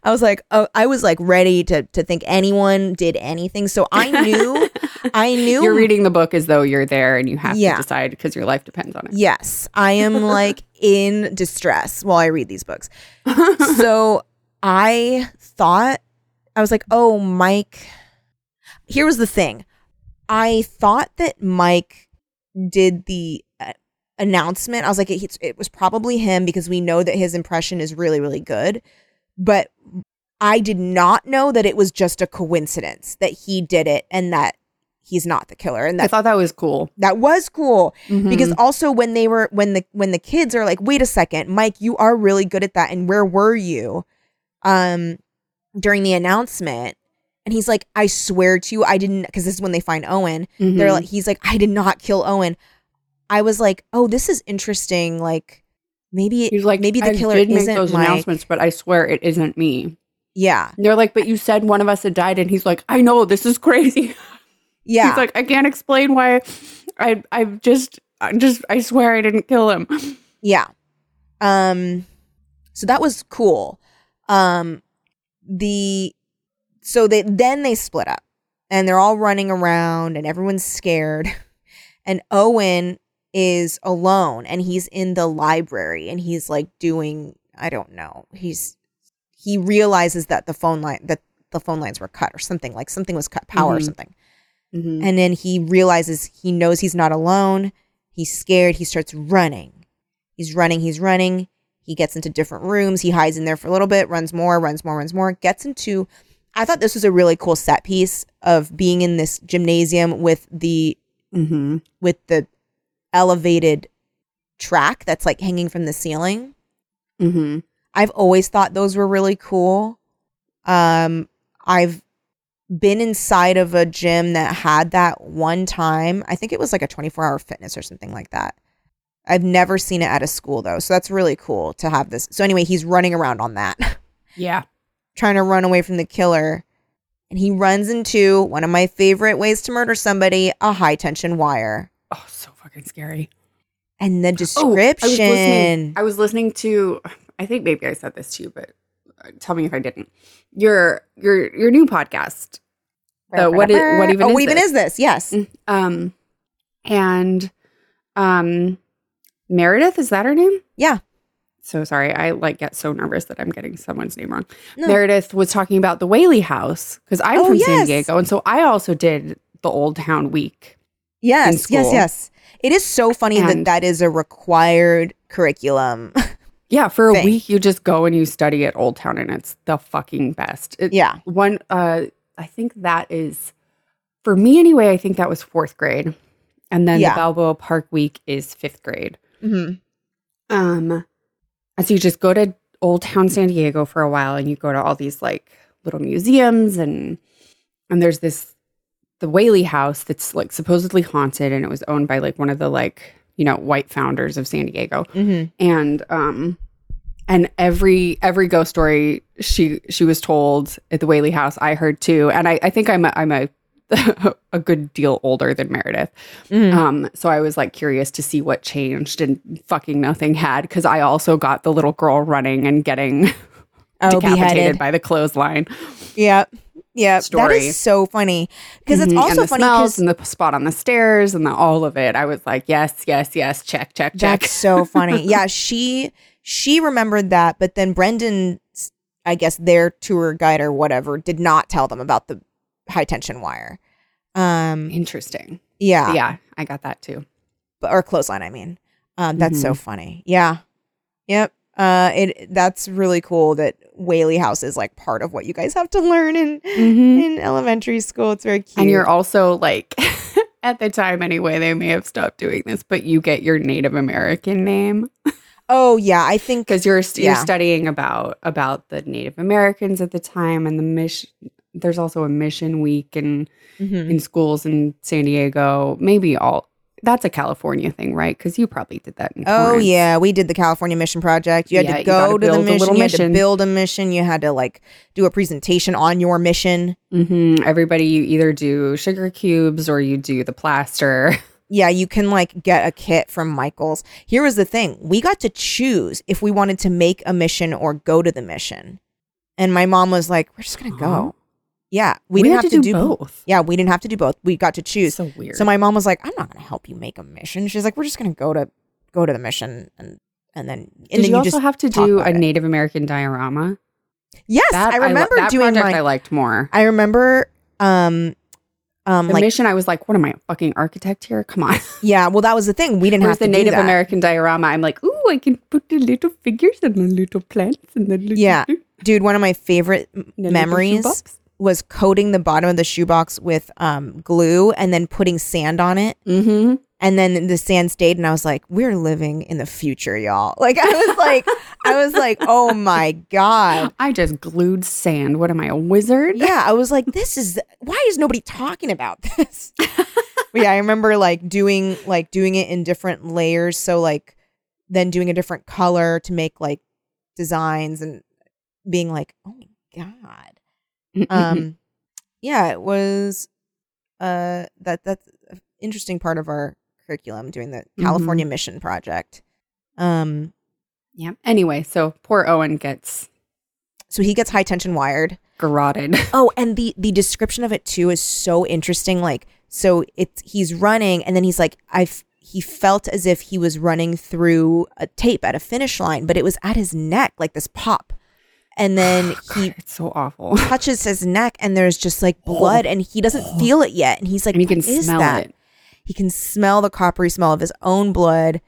[SPEAKER 2] I was like, oh, I was like ready to to think anyone did anything. So I knew, I knew
[SPEAKER 3] You're reading the book as though you're there and you have
[SPEAKER 2] Yeah.
[SPEAKER 3] to decide because your life depends on it.
[SPEAKER 2] Yes, I am like in distress while I read these books. so I thought, I was like, oh, Mike. Here was the thing I thought that Mike did the announcement. I was like, it, it was probably him because we know that his impression is really, really good. But I did not know that it was just a coincidence that he did it and that he's not the killer. And
[SPEAKER 3] I thought that was cool
[SPEAKER 2] that was cool because
[SPEAKER 3] Mhm.
[SPEAKER 2] also when they were when the when the kids are like wait a second mike you are really good at that and where were you um during the announcement and he's like i swear to you i didn't because this is when they find owen they're
[SPEAKER 3] Mhm.
[SPEAKER 2] like he's like i did not kill owen i was like oh this is interesting like maybe
[SPEAKER 3] He's like,
[SPEAKER 2] maybe the
[SPEAKER 3] I
[SPEAKER 2] killer
[SPEAKER 3] did make
[SPEAKER 2] isn't
[SPEAKER 3] those
[SPEAKER 2] Mike.
[SPEAKER 3] announcements, but I swear it isn't me.
[SPEAKER 2] yeah
[SPEAKER 3] And they're like, but you said one of us had died, and he's like, I know this is crazy.
[SPEAKER 2] yeah
[SPEAKER 3] He's like, I can't explain why. I I just I just I swear I didn't kill him.
[SPEAKER 2] Yeah. Um so that was cool. Um the so they then they split up and they're all running around and everyone's scared. And Owen is alone and he's in the library and he's like doing I don't know. He's he realizes that the phone line that the phone lines were cut or something like something was cut power or
[SPEAKER 3] Mhm.
[SPEAKER 2] something.
[SPEAKER 3] Mhm.
[SPEAKER 2] And then he realizes he knows he's not alone. He's scared. He starts running. He's running. He's running. He gets into different rooms. He hides in there for a little bit, runs more, runs more, runs more, gets into. I thought this was a really cool set piece of being in this gymnasium with the
[SPEAKER 3] Mhm.
[SPEAKER 2] with the elevated track that's like hanging from the ceiling.
[SPEAKER 3] Mhm.
[SPEAKER 2] I've always thought those were really cool. Um, I've been inside of a gym that had that one time. I think it was like a 24 hour fitness or something like that. I've never seen it at a school though. So that's really cool to have this. So anyway, he's running around on that,
[SPEAKER 3] Yeah.
[SPEAKER 2] trying to run away from the killer. And he runs into one of my favorite ways to murder somebody, a high tension wire.
[SPEAKER 3] Oh, so fucking scary.
[SPEAKER 2] And the
[SPEAKER 3] Oh, I was
[SPEAKER 2] description.
[SPEAKER 3] listening. I was listening to. I think maybe I said this to you, but uh, tell me if I didn't. Your your your new podcast. The what is what even
[SPEAKER 2] oh,
[SPEAKER 3] is
[SPEAKER 2] what even
[SPEAKER 3] this?
[SPEAKER 2] is this? Yes.
[SPEAKER 3] Um, and um, Meredith is that her name?
[SPEAKER 2] Yeah.
[SPEAKER 3] So sorry, I like get so nervous that I'm getting someone's name wrong.
[SPEAKER 2] No.
[SPEAKER 3] Meredith was talking about the Whaley House because I'm
[SPEAKER 2] Oh,
[SPEAKER 3] from San. Diego, and so I also did the Old Town Week.
[SPEAKER 2] Yes, yes, yes. It is so funny that that is a required curriculum.
[SPEAKER 3] Yeah, for a
[SPEAKER 2] Thing.
[SPEAKER 3] week you just go and you study at Old Town, and it's the fucking best. It-
[SPEAKER 2] yeah.
[SPEAKER 3] one uh i think that is for me anyway i think that was fourth grade and then
[SPEAKER 2] Yeah.
[SPEAKER 3] the balboa park week is fifth grade
[SPEAKER 2] hmm
[SPEAKER 3] um and so you just go to old town san diego for a while and you go to all these like little museums and and there's this the whaley house that's like supposedly haunted and it was owned by like one of the like you know white founders of san diego
[SPEAKER 2] hmm
[SPEAKER 3] and um and every every ghost story she she was told at the Whaley house I heard too and I I think I'm a, I'm a a good deal older than Meredith
[SPEAKER 2] Mhm.
[SPEAKER 3] um so I was like curious to see what changed and fucking nothing had because I also got the little girl running and getting
[SPEAKER 2] Oh,
[SPEAKER 3] decapitated
[SPEAKER 2] beheaded.
[SPEAKER 3] by the clothesline
[SPEAKER 2] Yep. Yep. That
[SPEAKER 3] Story.
[SPEAKER 2] is so funny because it's
[SPEAKER 3] Mhm.
[SPEAKER 2] also
[SPEAKER 3] and the
[SPEAKER 2] funny
[SPEAKER 3] smells
[SPEAKER 2] because
[SPEAKER 3] and the spot on the stairs and the, all of it I was like yes yes yes check check check
[SPEAKER 2] that's so funny. yeah, she she remembered that, but then Brendan, I guess their tour guide or whatever, did not tell them about the high tension wire. Um.
[SPEAKER 3] interesting
[SPEAKER 2] Yeah.
[SPEAKER 3] yeah I got that too
[SPEAKER 2] but- or clothesline. I mean, um, that's
[SPEAKER 3] Mm-hmm.
[SPEAKER 2] so funny. Yeah, yep. Uh, it that's really cool that Whaley House is like part of what you guys have to learn in
[SPEAKER 3] Mhm.
[SPEAKER 2] in elementary school. It's very cute.
[SPEAKER 3] And you're also like, at the time anyway, they may have stopped doing this, but you get your Native American name
[SPEAKER 2] oh yeah, I think
[SPEAKER 3] because you're st- you're
[SPEAKER 2] Yeah.
[SPEAKER 3] studying about about the Native Americans at the time and the mission. There's also a mission week in
[SPEAKER 2] Mhm.
[SPEAKER 3] in schools in San Diego. Maybe all that's a California thing, right? Because you probably did that. In
[SPEAKER 2] Oh
[SPEAKER 3] Torrance.
[SPEAKER 2] yeah, we did the California Mission Project. You had
[SPEAKER 3] Yeah,
[SPEAKER 2] to go to the mission. You had to build a mission. You had to like do a presentation on your mission.
[SPEAKER 3] Mhm. Everybody, you either do sugar cubes or you do the plaster.
[SPEAKER 2] yeah, you can like get a kit from Michaels. Here was the thing we got to choose if we wanted to make a mission or go to the mission. And my mom was like, we're just going to
[SPEAKER 3] Huh?
[SPEAKER 2] go. Yeah, we,
[SPEAKER 3] We
[SPEAKER 2] didn't have
[SPEAKER 3] to do both.
[SPEAKER 2] Yeah, we didn't have to do both. We got to choose.
[SPEAKER 3] So weird.
[SPEAKER 2] So my mom was like, I'm not going to help you make a mission. She's like, we're just going to go to go to the mission and and then and
[SPEAKER 3] Did
[SPEAKER 2] then
[SPEAKER 3] you also
[SPEAKER 2] just
[SPEAKER 3] have to do a
[SPEAKER 2] it.
[SPEAKER 3] Native American diorama?
[SPEAKER 2] Yes,
[SPEAKER 3] That
[SPEAKER 2] I remember
[SPEAKER 3] that
[SPEAKER 2] doing
[SPEAKER 3] project.
[SPEAKER 2] my
[SPEAKER 3] I liked more.
[SPEAKER 2] I remember um um
[SPEAKER 3] The
[SPEAKER 2] like
[SPEAKER 3] mission, I was like, "What am I, a fucking architect here? Come on!"
[SPEAKER 2] yeah, well that was the thing. We didn't have to
[SPEAKER 3] the Native. American diorama, I'm like, "Ooh, I can put the little figures and the little plants and the little
[SPEAKER 2] Yeah. Dude, one of my favorite m-
[SPEAKER 3] the little
[SPEAKER 2] memories. Was coating the bottom of the shoebox with um, glue and then putting sand on it.
[SPEAKER 3] Mm-hmm.
[SPEAKER 2] And then the sand stayed, and I was like, "We're living in the future, y'all!" Like I was like, I was like, "Oh my god!"
[SPEAKER 3] I just glued sand. What am I, a wizard?
[SPEAKER 2] Yeah, I was like, "This is why is nobody talking about this?" but yeah, I remember like doing like doing it in different layers. So like then doing a different color to make like designs and being like, "Oh my god." Um yeah it was uh that that's an interesting part of our curriculum doing the california mission project um
[SPEAKER 3] yeah. Anyway, so poor Owen gets
[SPEAKER 2] so he gets high tension wired
[SPEAKER 3] garroted.
[SPEAKER 2] oh and the the description of it too is so interesting like so it's he's running and then he's like i've he felt as if he was running through a tape at a finish line but it was at his neck like this pop and then he
[SPEAKER 3] God, it's so awful.
[SPEAKER 2] touches his neck and there's just like blood and he doesn't feel it yet and he's like
[SPEAKER 3] and you can
[SPEAKER 2] "What is
[SPEAKER 3] smell
[SPEAKER 2] that?"
[SPEAKER 3] it.
[SPEAKER 2] he can smell the coppery smell of his own blood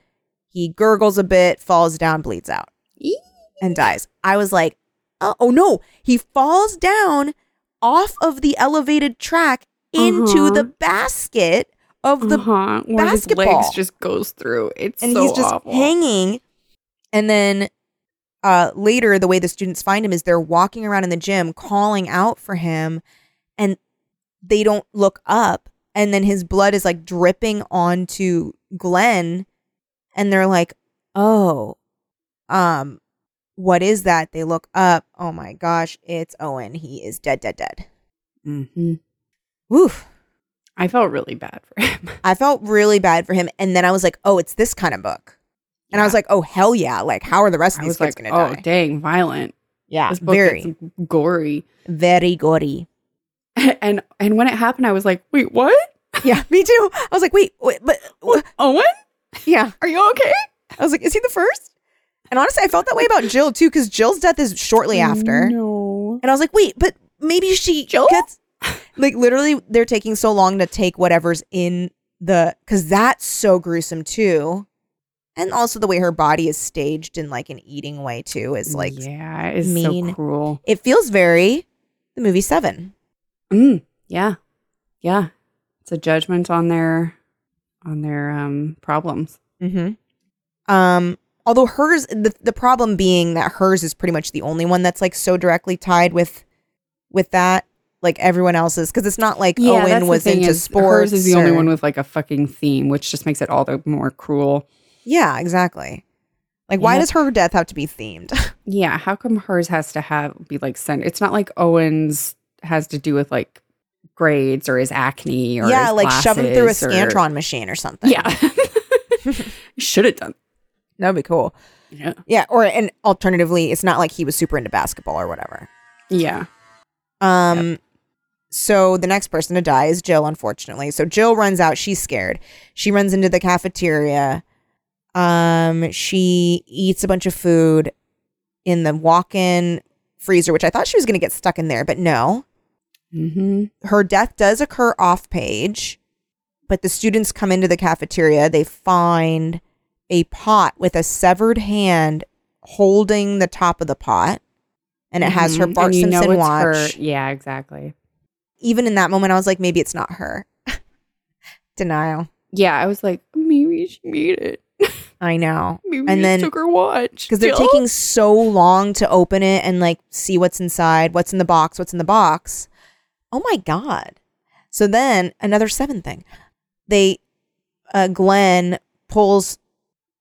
[SPEAKER 2] he gurgles a bit falls down bleeds out and dies i was like oh, oh no he falls down off of the elevated track into
[SPEAKER 3] Uh-huh.
[SPEAKER 2] the basket of the
[SPEAKER 3] uh-huh. Of his legs just goes through. It's
[SPEAKER 2] and
[SPEAKER 3] so
[SPEAKER 2] he's just
[SPEAKER 3] awful.
[SPEAKER 2] hanging and then uh later the way the students find him is they're walking around in the gym calling out for him and they don't look up and then his blood is like dripping onto Glenn and they're like oh um what is that? They look up. Oh my gosh it's Owen. He is dead dead dead.
[SPEAKER 3] Hmm
[SPEAKER 2] Woof.
[SPEAKER 3] I felt really bad for him.
[SPEAKER 2] I felt really bad for him and then I was like oh it's this kind of book and I was like oh hell yeah like how are the rest of these kids
[SPEAKER 3] like,
[SPEAKER 2] gonna
[SPEAKER 3] oh,
[SPEAKER 2] die Oh
[SPEAKER 3] dang, violent.
[SPEAKER 2] yeah
[SPEAKER 3] This book
[SPEAKER 2] very
[SPEAKER 3] gory.
[SPEAKER 2] very gory.
[SPEAKER 3] And and when it happened, I was like, wait, what?
[SPEAKER 2] Yeah, me too. I was like, wait, wait but wh-
[SPEAKER 3] Owen?
[SPEAKER 2] yeah.
[SPEAKER 3] Are you okay?
[SPEAKER 2] I was like, is he the first? And honestly, I felt that way about Jill too, because Jill's death is shortly after.
[SPEAKER 3] No.
[SPEAKER 2] And I was like, wait, but maybe she
[SPEAKER 3] Jill?
[SPEAKER 2] gets like literally they're taking so long to take whatever's in the because that's so gruesome too. And also the way her body is staged in like an eating way too is like
[SPEAKER 3] yeah, it's
[SPEAKER 2] mean.
[SPEAKER 3] so cruel.
[SPEAKER 2] it feels very the movie Seven.
[SPEAKER 3] Mm, yeah, yeah. It's a judgment on their on their um problems.
[SPEAKER 2] Mm-hmm. Um, although hers, the the problem being that hers is pretty much the only one that's like so directly tied with with that. Like everyone else's, because it's not like
[SPEAKER 3] that's
[SPEAKER 2] Owen was into
[SPEAKER 3] is,
[SPEAKER 2] sports.
[SPEAKER 3] Hers is the only one with like a fucking theme, which just makes it all the more cruel.
[SPEAKER 2] Yeah, exactly. Like, why
[SPEAKER 3] Yeah.
[SPEAKER 2] does her death have to be themed?
[SPEAKER 3] Yeah, how come hers has to have be like sent? It's not like Owen's has to do with like grades or his acne or
[SPEAKER 2] yeah, like shove him through a
[SPEAKER 3] or-
[SPEAKER 2] scantron machine or something.
[SPEAKER 3] Yeah, should have done.
[SPEAKER 2] that'd be cool.
[SPEAKER 3] Yeah,
[SPEAKER 2] Yeah, or and alternatively, it's not like he was super into basketball or whatever.
[SPEAKER 3] yeah.
[SPEAKER 2] Um, so the next person to die is Jill, unfortunately. So Jill runs out. She's scared. She runs into the cafeteria. Um, she eats a bunch of food in the walk-in freezer, which I thought she was going to get stuck in there, but no.
[SPEAKER 3] Mm-hmm.
[SPEAKER 2] Her death does occur off page, but the students come into the cafeteria. They find a pot with a severed hand holding the top of the pot, and it has her
[SPEAKER 3] Mhm.
[SPEAKER 2] Bart
[SPEAKER 3] And
[SPEAKER 2] Simpson watch
[SPEAKER 3] her- Yeah, exactly.
[SPEAKER 2] even in that moment, I was like, maybe it's not her. Denial.
[SPEAKER 3] Yeah, I was like, maybe she made it.
[SPEAKER 2] I know.
[SPEAKER 3] Maybe
[SPEAKER 2] And then-
[SPEAKER 3] took her watch
[SPEAKER 2] Because they're taking so long to open it and like see what's inside, what's in the box, what's in the box. Oh my God. So then another seven thing. They, uh, Glenn pulls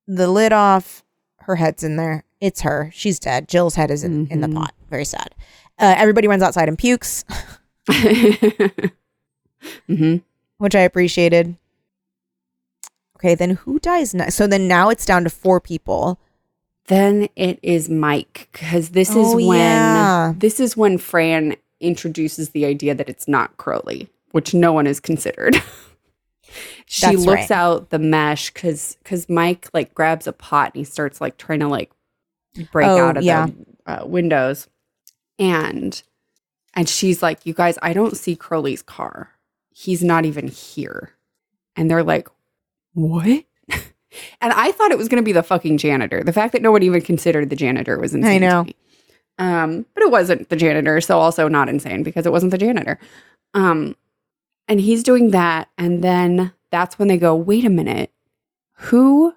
[SPEAKER 2] the lid off. Her head's in there. It's her. She's dead. Jill's head is in, in the
[SPEAKER 3] Mhm.
[SPEAKER 2] pot. Very sad. Uh, everybody runs outside and pukes,
[SPEAKER 3] mm-hmm.
[SPEAKER 2] which I appreciated. Okay, then who dies next? So then now it's down to four people.
[SPEAKER 3] Then it is Mike because this
[SPEAKER 2] Oh,
[SPEAKER 3] is when
[SPEAKER 2] yeah.
[SPEAKER 3] this is when Fran introduces the idea that it's not Crowley, which no one has considered. she
[SPEAKER 2] That's
[SPEAKER 3] looks
[SPEAKER 2] right.
[SPEAKER 3] out the mesh because because Mike like grabs a pot and he starts like trying to like break
[SPEAKER 2] Oh,
[SPEAKER 3] out of
[SPEAKER 2] yeah.
[SPEAKER 3] the uh, windows, and and she's like, "You guys, I don't see Crowley's car. He's not even here." And they're like, "What?" And I thought it was going to be the fucking janitor. The fact that no one even considered the janitor was insane. I know. Um, but it wasn't the janitor, so also not insane because it wasn't the janitor. Um, and he's doing that, and then that's when they go, "Wait a minute, who?"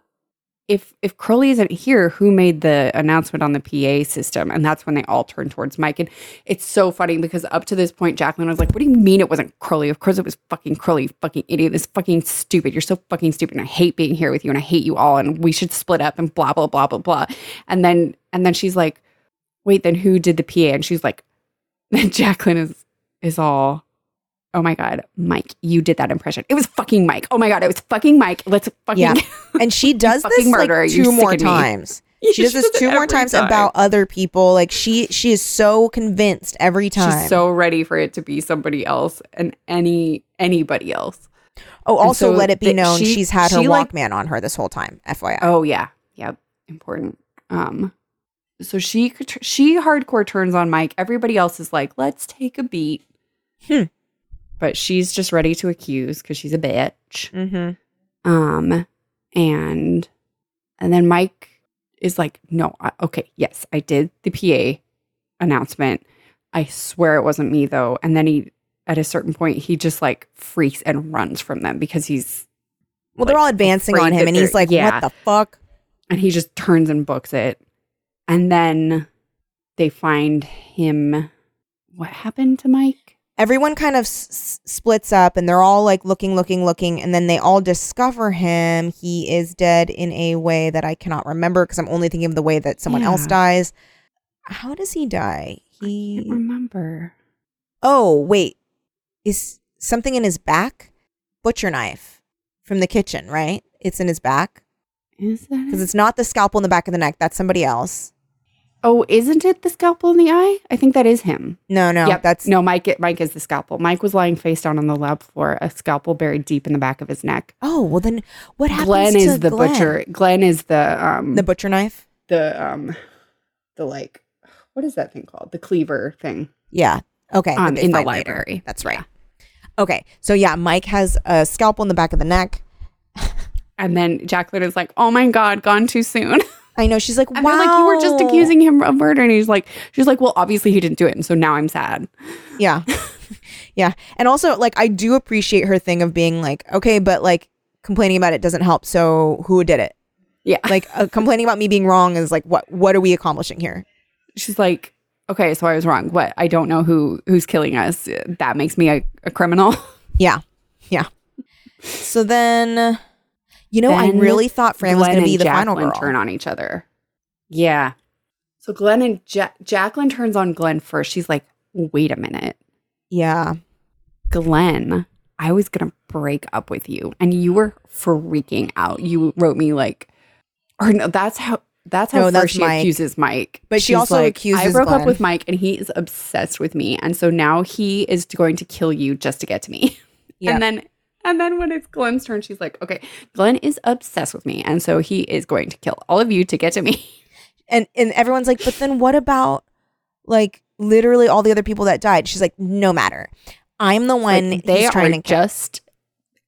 [SPEAKER 3] If if Crowley isn't here, who made the announcement on the PA system? And that's when they all turn towards Mike. And it's so funny because up to this point, Jacqueline was like, "What do you mean it wasn't Crowley? Of course it was fucking Crowley, fucking idiot. This fucking stupid. You're so fucking stupid. And I hate being here with you, and I hate you all. And we should split up and blah blah blah blah blah." And then and then she's like, "Wait, then who did the PA?" And she's like, "Then Jacqueline is is all." Oh my god, Mike, you did that impression. It was fucking Mike. Oh my god, it was fucking Mike. Let's fucking
[SPEAKER 2] Yeah. And she does this
[SPEAKER 3] murder.
[SPEAKER 2] like.
[SPEAKER 3] You're
[SPEAKER 2] two more times. She does this two more times
[SPEAKER 3] time.
[SPEAKER 2] about other people. Like she she is so convinced every time.
[SPEAKER 3] She's so ready for it to be somebody else and any anybody else.
[SPEAKER 2] oh, also
[SPEAKER 3] so
[SPEAKER 2] let it be known
[SPEAKER 3] she-
[SPEAKER 2] she's had her
[SPEAKER 3] she, like-
[SPEAKER 2] Walkman on her this whole time. FYI.
[SPEAKER 3] Oh yeah, yep, important. Um, so she she hardcore turns on Mike. Everybody else is like, let's take a beat.
[SPEAKER 2] Hmm.
[SPEAKER 3] But she's just ready to accuse because she's a bitch.
[SPEAKER 2] Mm-hmm.
[SPEAKER 3] Um, and and then Mike is like, no, I, okay, yes, I did the PA announcement. I swear it wasn't me though. And then he, at a certain point, he just like freaks and runs from them because he's
[SPEAKER 2] Well, they're all advancing on him, and he's like,
[SPEAKER 3] yeah.
[SPEAKER 2] "What the fuck?"
[SPEAKER 3] and he just turns and books it. And then they find him. What happened to Mike?
[SPEAKER 2] Everyone kind of s- splits up, and they're all like looking, looking, looking, and then they all discover him. He is dead in a way that I cannot remember because I'm only thinking of the way that someone else dies. How does he die?
[SPEAKER 3] I
[SPEAKER 2] He
[SPEAKER 3] can't remember.
[SPEAKER 2] Oh, wait. Is something in his back? Butcher knife from the kitchen, right? It's in his back
[SPEAKER 3] Is that?
[SPEAKER 2] because it's not the scalpel in the back of the neck. That's somebody else.
[SPEAKER 3] Oh, isn't it the scalpel in the eye? I think that is him.
[SPEAKER 2] No, no,
[SPEAKER 3] Yep.
[SPEAKER 2] that's
[SPEAKER 3] no. Mike. Mike is the scalpel. Mike was lying face down on the lab floor, a scalpel buried deep in the back of his neck.
[SPEAKER 2] Oh, well then what happens
[SPEAKER 3] Glenn
[SPEAKER 2] to
[SPEAKER 3] is the
[SPEAKER 2] Glenn?
[SPEAKER 3] butcher. Glenn is the um
[SPEAKER 2] The butcher knife?
[SPEAKER 3] the um the like what is that thing called? The cleaver thing.
[SPEAKER 2] Yeah. Okay.
[SPEAKER 3] Um, in the
[SPEAKER 2] find later.
[SPEAKER 3] library.
[SPEAKER 2] That's right. Okay. So yeah, Mike has a scalpel in the back of the neck.
[SPEAKER 3] And then Jacqueline is like, "Oh my god, gone too soon."
[SPEAKER 2] I know. She's like, wow.
[SPEAKER 3] like, "You were just accusing him of murder," and he's like, "She's like, well, obviously he didn't do it, and so now I'm sad."
[SPEAKER 2] Yeah. yeah. And also, like, I do appreciate her thing of being like, okay, but like complaining about it doesn't help. So who did it?
[SPEAKER 3] Yeah,
[SPEAKER 2] Like uh, complaining about me being wrong is like, what, what are we accomplishing here?
[SPEAKER 3] she's like, "Okay, so I was wrong. What? I don't know who who's killing us. That makes me a, a criminal."
[SPEAKER 2] Yeah. Yeah. So then, you know, I really thought Fran was going to be the final girl.
[SPEAKER 3] turn on each other. Yeah. So Glenn and ja- Jacqueline turns on Glenn first. She's like, "Wait a minute,
[SPEAKER 2] yeah.
[SPEAKER 3] Glenn." I was gonna break up with you, and you were freaking out. You wrote me like, or no, that's how that's how
[SPEAKER 2] No,
[SPEAKER 3] first
[SPEAKER 2] that's
[SPEAKER 3] she
[SPEAKER 2] Mike.
[SPEAKER 3] accuses Mike.
[SPEAKER 2] But she also
[SPEAKER 3] like, I broke
[SPEAKER 2] Glenn.
[SPEAKER 3] up with Mike, and he is obsessed with me, and so now he is going to kill you just to get to me.
[SPEAKER 2] Yeah.
[SPEAKER 3] And then and then when it's Glenn's turn, she's like, "Okay, Glenn is obsessed with me, and so he is going to kill all of you to get to me."
[SPEAKER 2] And, and everyone's like, but then what about like literally all the other people that died? She's like, no matter. I'm the one
[SPEAKER 3] Like, they are just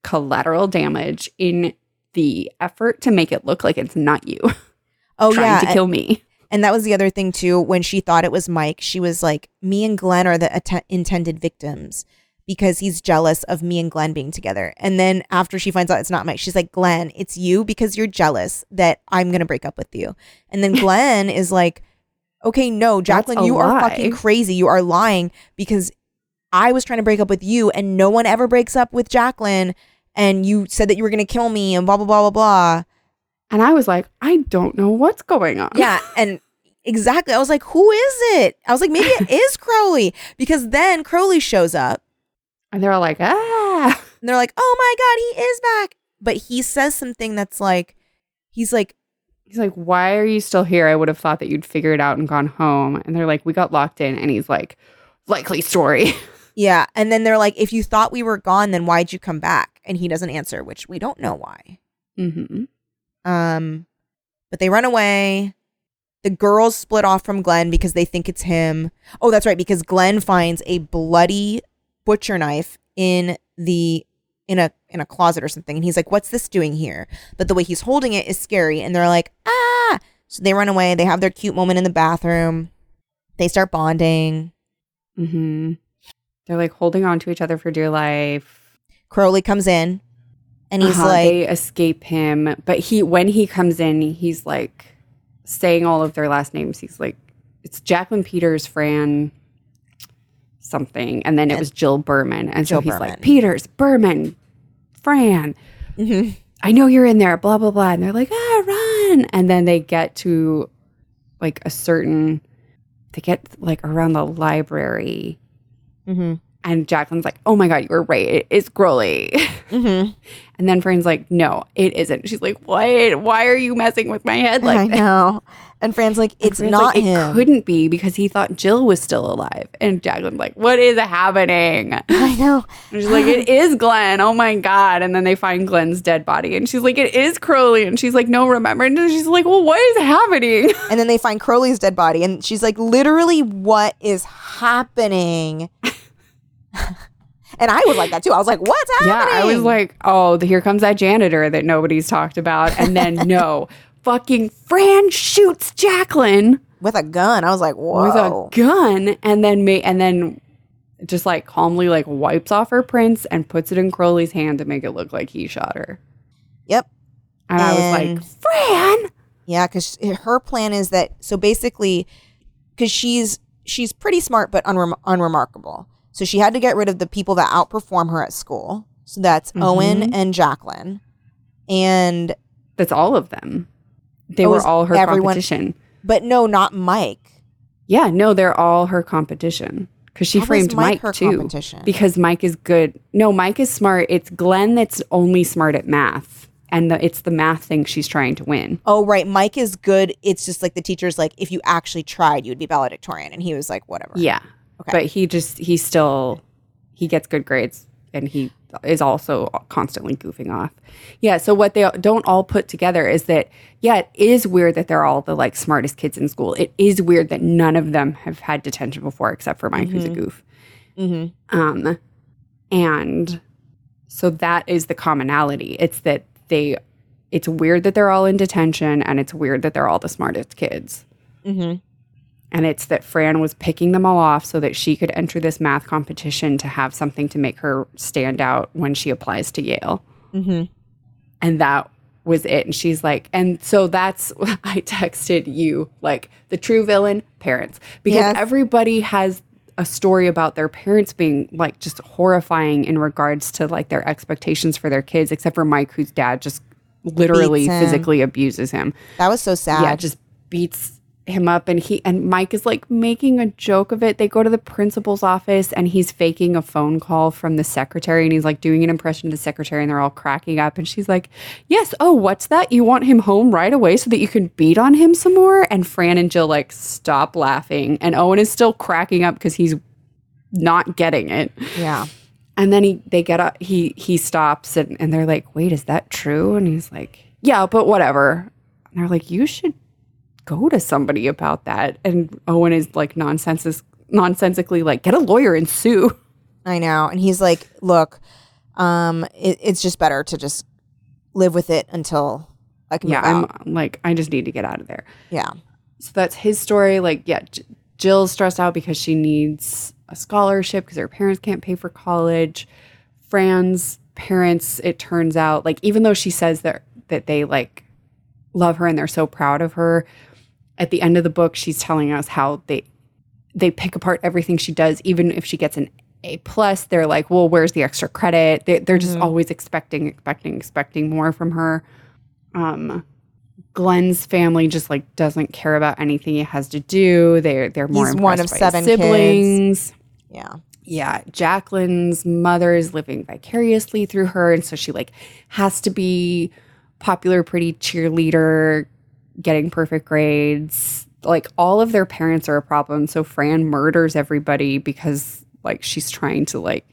[SPEAKER 3] collateral damage in the effort to make it look like it's not you
[SPEAKER 2] Oh,
[SPEAKER 3] trying
[SPEAKER 2] yeah.
[SPEAKER 3] to kill me.
[SPEAKER 2] And that was the other thing too. When she thought it was Mike, she was like, "Me and Glenn are the att- intended victims because he's jealous of me and Glenn being together." And then after she finds out it's not Mike, she's like, "Glenn, it's you because you're jealous that I'm gonna break up with you." And then Glenn is like, "Okay, no, Jacqueline, you are fucking crazy. You are lying because I was trying to break up with you, and no one ever breaks up with Jacqueline." And you said that you were gonna kill me, and blah blah blah blah blah.
[SPEAKER 3] And I was like, I don't know what's going on.
[SPEAKER 2] Yeah, and exactly. I was like, who is it? I was like, maybe it is Crowley because then Crowley shows up
[SPEAKER 3] And they're all like, ah.
[SPEAKER 2] and they're like, oh my god, he is back. but he says something that's like, he's like,
[SPEAKER 3] He's like, Why are you still here? I would have thought that you'd figured it out and gone home. And they're like, We got locked in. And he's like, Likely story.
[SPEAKER 2] yeah. And then they're like, if you thought we were gone, then why'd you come back? And he doesn't answer, which we don't know why.
[SPEAKER 3] hmm
[SPEAKER 2] Um, but they run away. The girls split off from Glenn because they think it's him. Oh, that's right, because Glenn finds a bloody butcher knife in the in a in a closet or something, and he's like, "What's this doing here?" But the way he's holding it is scary, and they're like, "Ah!" So they run away. They have their cute moment in the bathroom. They start bonding.
[SPEAKER 3] mm-hmm. They're like holding on to each other for dear life.
[SPEAKER 2] Crowley comes in, and he's
[SPEAKER 3] Uh-huh,
[SPEAKER 2] like,
[SPEAKER 3] they escape him. But he, when he comes in, he's like saying all of their last names. He's like, it's Jacqueline Peters, Fran, something, and then it was Jill Berman, and so he's
[SPEAKER 2] Berman.
[SPEAKER 3] like Peters, Berman, Fran.
[SPEAKER 2] Mhm.
[SPEAKER 3] I know you're in there. Blah blah blah. And they're like, ah, run! And then they get to like a certain. They get like around the library,
[SPEAKER 2] Mhm.
[SPEAKER 3] and Jacqueline's like, "Oh my god, you were right. It is Crowley."
[SPEAKER 2] Mhm.
[SPEAKER 3] And then Fran's like, no, it isn't. She's like, what? Why are you messing with my head like
[SPEAKER 2] I
[SPEAKER 3] that?
[SPEAKER 2] know. And Fran's like, "It's
[SPEAKER 3] Fran's
[SPEAKER 2] not
[SPEAKER 3] like, It couldn't be because he thought Jill was still alive. And Jacqueline's like, what is happening?
[SPEAKER 2] I know.
[SPEAKER 3] she's like, it is Glenn. Oh my God. And then they find Glenn's dead body. And she's like, it is Crowley. And she's like, no, remember? And she's like, well, what is happening?
[SPEAKER 2] And then they find Crowley's dead body, and she's like, literally, what is happening? and I was like that too. I was like, what's happening? Yeah?
[SPEAKER 3] I was like, oh, here comes that janitor that nobody's talked about. And then no, fucking Fran shoots Jacqueline.
[SPEAKER 2] with a gun. I was like, whoa.
[SPEAKER 3] with a gun and then ma- and then just like calmly like wipes off her prints and puts it in Crowley's hand to make it look like he shot her.
[SPEAKER 2] Yep.
[SPEAKER 3] And, I was like, Fran.
[SPEAKER 2] Yeah, because her plan is that so basically, because she's she's pretty smart but unrem- unremarkable. So she had to get rid of the people that outperform her at school. So that's
[SPEAKER 3] Mm-hmm.
[SPEAKER 2] Owen and Jacqueline, and
[SPEAKER 3] That's all of them. They were all her
[SPEAKER 2] everyone-
[SPEAKER 3] competition.
[SPEAKER 2] but no, not Mike.
[SPEAKER 3] Yeah, no, they're all her competition. Because she
[SPEAKER 2] How
[SPEAKER 3] framed
[SPEAKER 2] Mike
[SPEAKER 3] Mike, too. Because Mike is good. No, Mike is smart. It's Glenn that's only smart at math. And the, it's the math thing she's trying to win.
[SPEAKER 2] Oh right, Mike is good. It's just like the teacher's like, if you actually tried, you'd be valedictorian, and he was like, whatever.
[SPEAKER 3] Yeah.
[SPEAKER 2] Okay.
[SPEAKER 3] But he just he still he gets good grades and he is also constantly goofing off. Yeah, so what they don't all put together is that yeah, it is weird that they're all the like smartest kids in school. It is weird that none of them have had detention before except for Mike who's a goof.
[SPEAKER 2] Mm-hmm.
[SPEAKER 3] Um and so that is the commonality. It's that they it's weird that they're all in detention and it's weird that they're all the smartest kids.
[SPEAKER 2] Mm-hmm.
[SPEAKER 3] And it's that Fran was picking them all off so that she could enter this math competition to have something to make her stand out when she applies to Yale.
[SPEAKER 2] Mm-hmm.
[SPEAKER 3] And that was it. And she's like, and so that's I texted you like the true villain, parents. Because
[SPEAKER 2] Yes.
[SPEAKER 3] everybody has a story about their parents being like just horrifying in regards to like their expectations for their kids, except for Mike, whose dad just literally physically abuses him
[SPEAKER 2] That was so sad.
[SPEAKER 3] yeah, just beats him up and he and Mike is like making a joke of it. They go to the principal's office and he's faking a phone call from the secretary and he's like doing an impression of the secretary and they're all cracking up and she's like, "Yes, oh, what's that? You want him home right away so that you can beat on him some more?" And Fran and Jill like stop laughing and Owen is still cracking up cuz he's not getting it.
[SPEAKER 2] yeah.
[SPEAKER 3] And then he they get up he he stops and, and they're like, wait, is that true? And he's like, Yeah, but whatever. And they're like, You should go to somebody about that. And Owen is like nonsenses nonsensically like, get a lawyer and sue.
[SPEAKER 2] I know. And he's like, look, um, it, it's just better to just live with it until I can
[SPEAKER 3] Yeah. I'm like, I just need to get out of there.
[SPEAKER 2] yeah.
[SPEAKER 3] So that's his story. Like, yeah, J- Jill's stressed out because she needs a scholarship because her parents can't pay for college. Fran's parents, it turns out, like, even though she says that that they like love her and they're so proud of her, at the end of the book, she's telling us how they they pick apart everything she does, even if she gets an A plus. They're like, well, where's the extra credit? They, they're just always expecting, expecting, expecting more from her. Um, Glenn's family just like doesn't care about anything he has to do. They're they're more
[SPEAKER 2] He's one of
[SPEAKER 3] impressed by his
[SPEAKER 2] seven kids.
[SPEAKER 3] siblings.
[SPEAKER 2] Yeah.
[SPEAKER 3] yeah, Jacqueline's mother is living vicariously through her. And so she like has to be popular, pretty cheerleader, getting perfect grades. Like all of their parents are a problem. So Fran murders everybody because like she's trying to like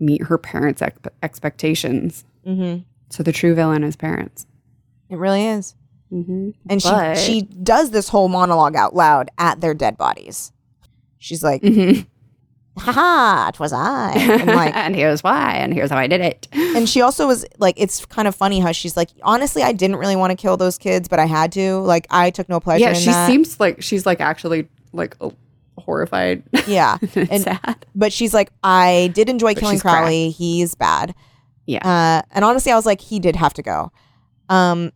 [SPEAKER 3] meet her parents' ex- expectations.
[SPEAKER 2] Mm-hmm.
[SPEAKER 3] So the true villain is parents.
[SPEAKER 2] It really is.
[SPEAKER 3] Mm-hmm.
[SPEAKER 2] And she
[SPEAKER 3] But-
[SPEAKER 2] she does this whole monologue out loud at their dead bodies. She's like,
[SPEAKER 3] Mhm.
[SPEAKER 2] "Ha, it was I." And like,
[SPEAKER 3] and here's why, and here's how I did it.
[SPEAKER 2] and she also was like, it's kind of funny how she's like, honestly, I didn't really want to kill those kids, but I had to. Like, I took no pleasure
[SPEAKER 3] yeah, she
[SPEAKER 2] that.
[SPEAKER 3] seems like she's like actually like oh, horrified
[SPEAKER 2] yeah,
[SPEAKER 3] and sad.
[SPEAKER 2] but she's like, I did enjoy
[SPEAKER 3] But
[SPEAKER 2] killing
[SPEAKER 3] cracked.
[SPEAKER 2] Crowley. He's bad.
[SPEAKER 3] Yeah.
[SPEAKER 2] Uh, and honestly, I was like, he did have to go. Um,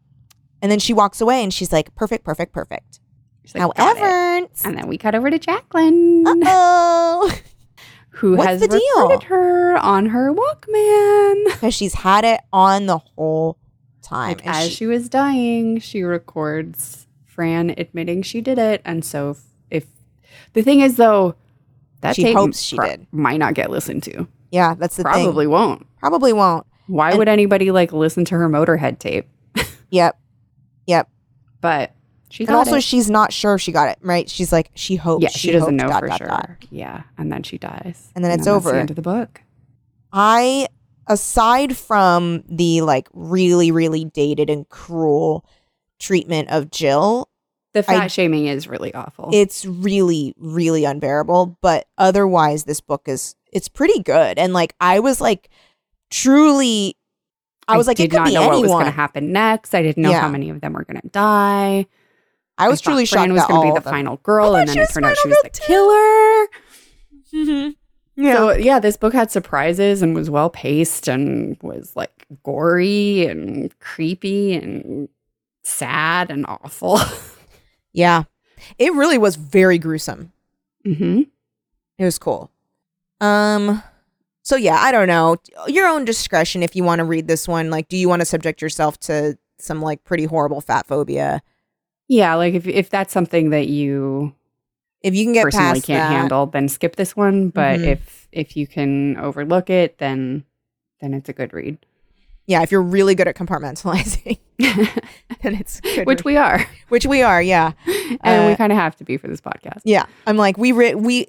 [SPEAKER 2] and then she walks away, and she's like, perfect, perfect, perfect.
[SPEAKER 3] Like,
[SPEAKER 2] However,
[SPEAKER 3] and then we cut over to Jacqueline,
[SPEAKER 2] oh,
[SPEAKER 3] who
[SPEAKER 2] what's
[SPEAKER 3] has
[SPEAKER 2] the deal?
[SPEAKER 3] recorded her on her Walkman.
[SPEAKER 2] because she's had it on the whole time.
[SPEAKER 3] Like, as
[SPEAKER 2] she-
[SPEAKER 3] she was dying, she records Fran admitting she did it, and so if, if the thing is though, that
[SPEAKER 2] She
[SPEAKER 3] tape
[SPEAKER 2] hopes she
[SPEAKER 3] pro-
[SPEAKER 2] did.
[SPEAKER 3] might not get listened to.
[SPEAKER 2] yeah, that's the
[SPEAKER 3] Probably
[SPEAKER 2] thing.
[SPEAKER 3] won't.
[SPEAKER 2] Probably won't.
[SPEAKER 3] Why
[SPEAKER 2] And-
[SPEAKER 3] would anybody like listen to her Motorhead tape?
[SPEAKER 2] Yep, yep.
[SPEAKER 3] But she
[SPEAKER 2] And also,
[SPEAKER 3] it.
[SPEAKER 2] she's not sure if she got it right. She's like, she hopes.
[SPEAKER 3] yeah, she, doesn't
[SPEAKER 2] hoped,
[SPEAKER 3] know
[SPEAKER 2] dot,
[SPEAKER 3] for
[SPEAKER 2] dot,
[SPEAKER 3] sure.
[SPEAKER 2] dot.
[SPEAKER 3] Yeah, and then she dies,
[SPEAKER 2] And then it's
[SPEAKER 3] that's
[SPEAKER 2] over.
[SPEAKER 3] The end of the book.
[SPEAKER 2] I, aside from the like really, really dated and cruel treatment of Jill,
[SPEAKER 3] The fat
[SPEAKER 2] I-
[SPEAKER 3] shaming is really awful.
[SPEAKER 2] it's really, really unbearable. But otherwise, this book is it's pretty good. And like, I was like, truly, I was like, I
[SPEAKER 3] did
[SPEAKER 2] it could
[SPEAKER 3] not
[SPEAKER 2] be
[SPEAKER 3] know what was going to happen next. I didn't know
[SPEAKER 2] Yeah.
[SPEAKER 3] how many of them were going to die.
[SPEAKER 2] I was
[SPEAKER 3] thought
[SPEAKER 2] truly
[SPEAKER 3] Fran
[SPEAKER 2] shocked
[SPEAKER 3] was
[SPEAKER 2] that
[SPEAKER 3] gonna
[SPEAKER 2] all
[SPEAKER 3] be the final girl, and then
[SPEAKER 2] she
[SPEAKER 3] it
[SPEAKER 2] was
[SPEAKER 3] turned out she was the
[SPEAKER 2] girl,
[SPEAKER 3] killer.
[SPEAKER 2] Yeah.
[SPEAKER 3] So yeah, this book had surprises and was well paced and was like gory and creepy and sad and awful.
[SPEAKER 2] yeah. It really was very gruesome.
[SPEAKER 3] hmm
[SPEAKER 2] It was cool. Um so yeah, I don't know. Your own discretion if you want to read this one. Like do you want to subject yourself to some like pretty horrible fat phobia?
[SPEAKER 3] Yeah, like if if that's something that you
[SPEAKER 2] If you can get
[SPEAKER 3] personally
[SPEAKER 2] past
[SPEAKER 3] can't
[SPEAKER 2] that,
[SPEAKER 3] handle, then skip this one. But
[SPEAKER 2] Mhm.
[SPEAKER 3] if if you can overlook it, then then it's a good read.
[SPEAKER 2] Yeah, if you're really good at compartmentalizing, then it's good.
[SPEAKER 3] Which
[SPEAKER 2] read.
[SPEAKER 3] we are,
[SPEAKER 2] which we are, yeah.
[SPEAKER 3] and we
[SPEAKER 2] Uh,
[SPEAKER 3] kind of have to be for this podcast.
[SPEAKER 2] Yeah. I'm like we re- we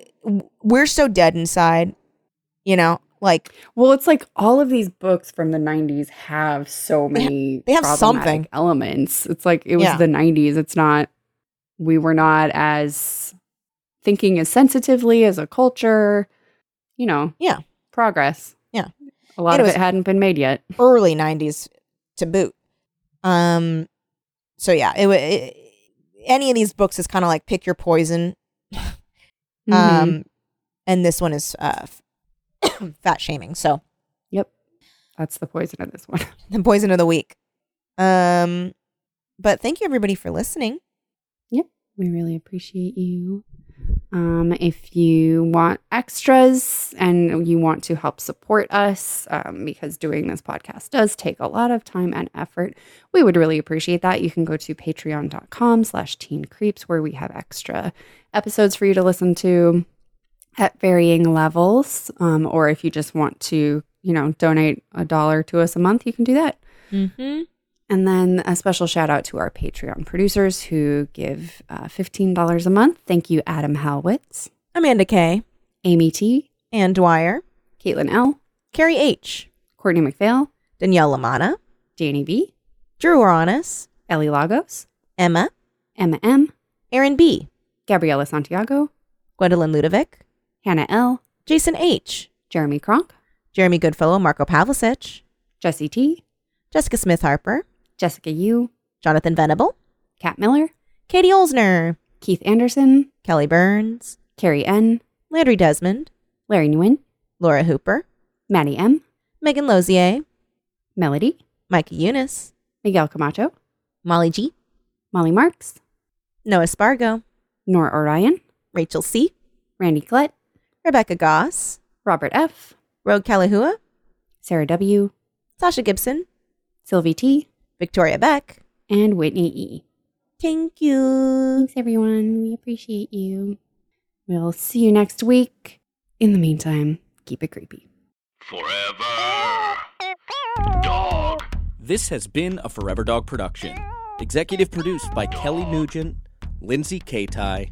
[SPEAKER 2] we're so dead inside, you know? Like
[SPEAKER 3] Well, it's like all of these books from the 90s have so
[SPEAKER 2] They
[SPEAKER 3] many
[SPEAKER 2] they have something.
[SPEAKER 3] elements. It's like it was
[SPEAKER 2] Yeah.
[SPEAKER 3] the 90s. It's not we were not as thinking as sensitively as a culture, you know.
[SPEAKER 2] Yeah.
[SPEAKER 3] Progress.
[SPEAKER 2] Yeah.
[SPEAKER 3] A lot
[SPEAKER 2] it
[SPEAKER 3] of it hadn't been made yet.
[SPEAKER 2] early 90s to boot. Um so yeah, it, it any of these books is kind of like pick your poison.
[SPEAKER 3] Mhm.
[SPEAKER 2] Um and this one is uh fat shaming. So,
[SPEAKER 3] yep. That's the poison of this one.
[SPEAKER 2] the poison of the week. Um but thank you everybody for listening.
[SPEAKER 3] Yep, we really appreciate you. Um, if you want extras and you want to help support us, um, because doing this podcast does take a lot of time and effort, we would really appreciate that. You can go to patreon.com slash teen creeps where we have extra episodes for you to listen to at varying levels. Um, or if you just want to, you know, donate a dollar to us a month, you can do that.
[SPEAKER 2] Mm-hmm.
[SPEAKER 3] And then a special shout out to our Patreon producers who give uh, $15 a month. Thank you, Adam Halwitz,
[SPEAKER 2] Amanda K.
[SPEAKER 3] Amy T,
[SPEAKER 2] Ann Dwyer,
[SPEAKER 3] Caitlin L,
[SPEAKER 2] Carrie H.
[SPEAKER 3] Courtney McPhail,
[SPEAKER 2] Danielle Lamana,
[SPEAKER 3] Danny B,
[SPEAKER 2] Drew Oranis,
[SPEAKER 3] Ellie Lagos,
[SPEAKER 2] Emma,
[SPEAKER 3] Emma M,
[SPEAKER 2] Aaron B.,
[SPEAKER 3] Gabriela Santiago,
[SPEAKER 2] Gwendolyn Ludovic,
[SPEAKER 3] Hannah L,
[SPEAKER 2] Jason H.,
[SPEAKER 3] Jeremy Kronk,
[SPEAKER 2] Jeremy Goodfellow, Marco Pavlicic,
[SPEAKER 3] Jesse T,
[SPEAKER 2] Jessica Smith Harper,
[SPEAKER 3] Jessica U,
[SPEAKER 2] Jonathan Venable,
[SPEAKER 3] Kat Miller,
[SPEAKER 2] Katie Olsner,
[SPEAKER 3] Keith Anderson,
[SPEAKER 2] Kelly Burns,
[SPEAKER 3] Carrie N,
[SPEAKER 2] Landry Desmond,
[SPEAKER 3] Larry Nguyen,
[SPEAKER 2] Laura Hooper,
[SPEAKER 3] Maddie M,
[SPEAKER 2] Megan Lozier,
[SPEAKER 3] Melody,
[SPEAKER 2] Micah Eunice,
[SPEAKER 3] Miguel Camacho,
[SPEAKER 2] Molly G.,
[SPEAKER 3] Molly Marks,
[SPEAKER 2] Noah Spargo,
[SPEAKER 3] Nora Orion,
[SPEAKER 2] Rachel C.,
[SPEAKER 3] Randy Klett,
[SPEAKER 2] Rebecca Goss,
[SPEAKER 3] Robert F,
[SPEAKER 2] Rogue Kalahua,
[SPEAKER 3] Sarah W,
[SPEAKER 2] Sasha Gibson,
[SPEAKER 3] Sylvie T,
[SPEAKER 2] Victoria Beck.
[SPEAKER 3] and Whitney E.
[SPEAKER 2] Thank you.
[SPEAKER 3] Thanks, everyone. We appreciate you. We'll see you next week. In the meantime, keep it creepy.
[SPEAKER 1] Forever. Dog.
[SPEAKER 4] This has been a Forever Dog production. Executive produced by Kelly Nugent, Lindsay Katai,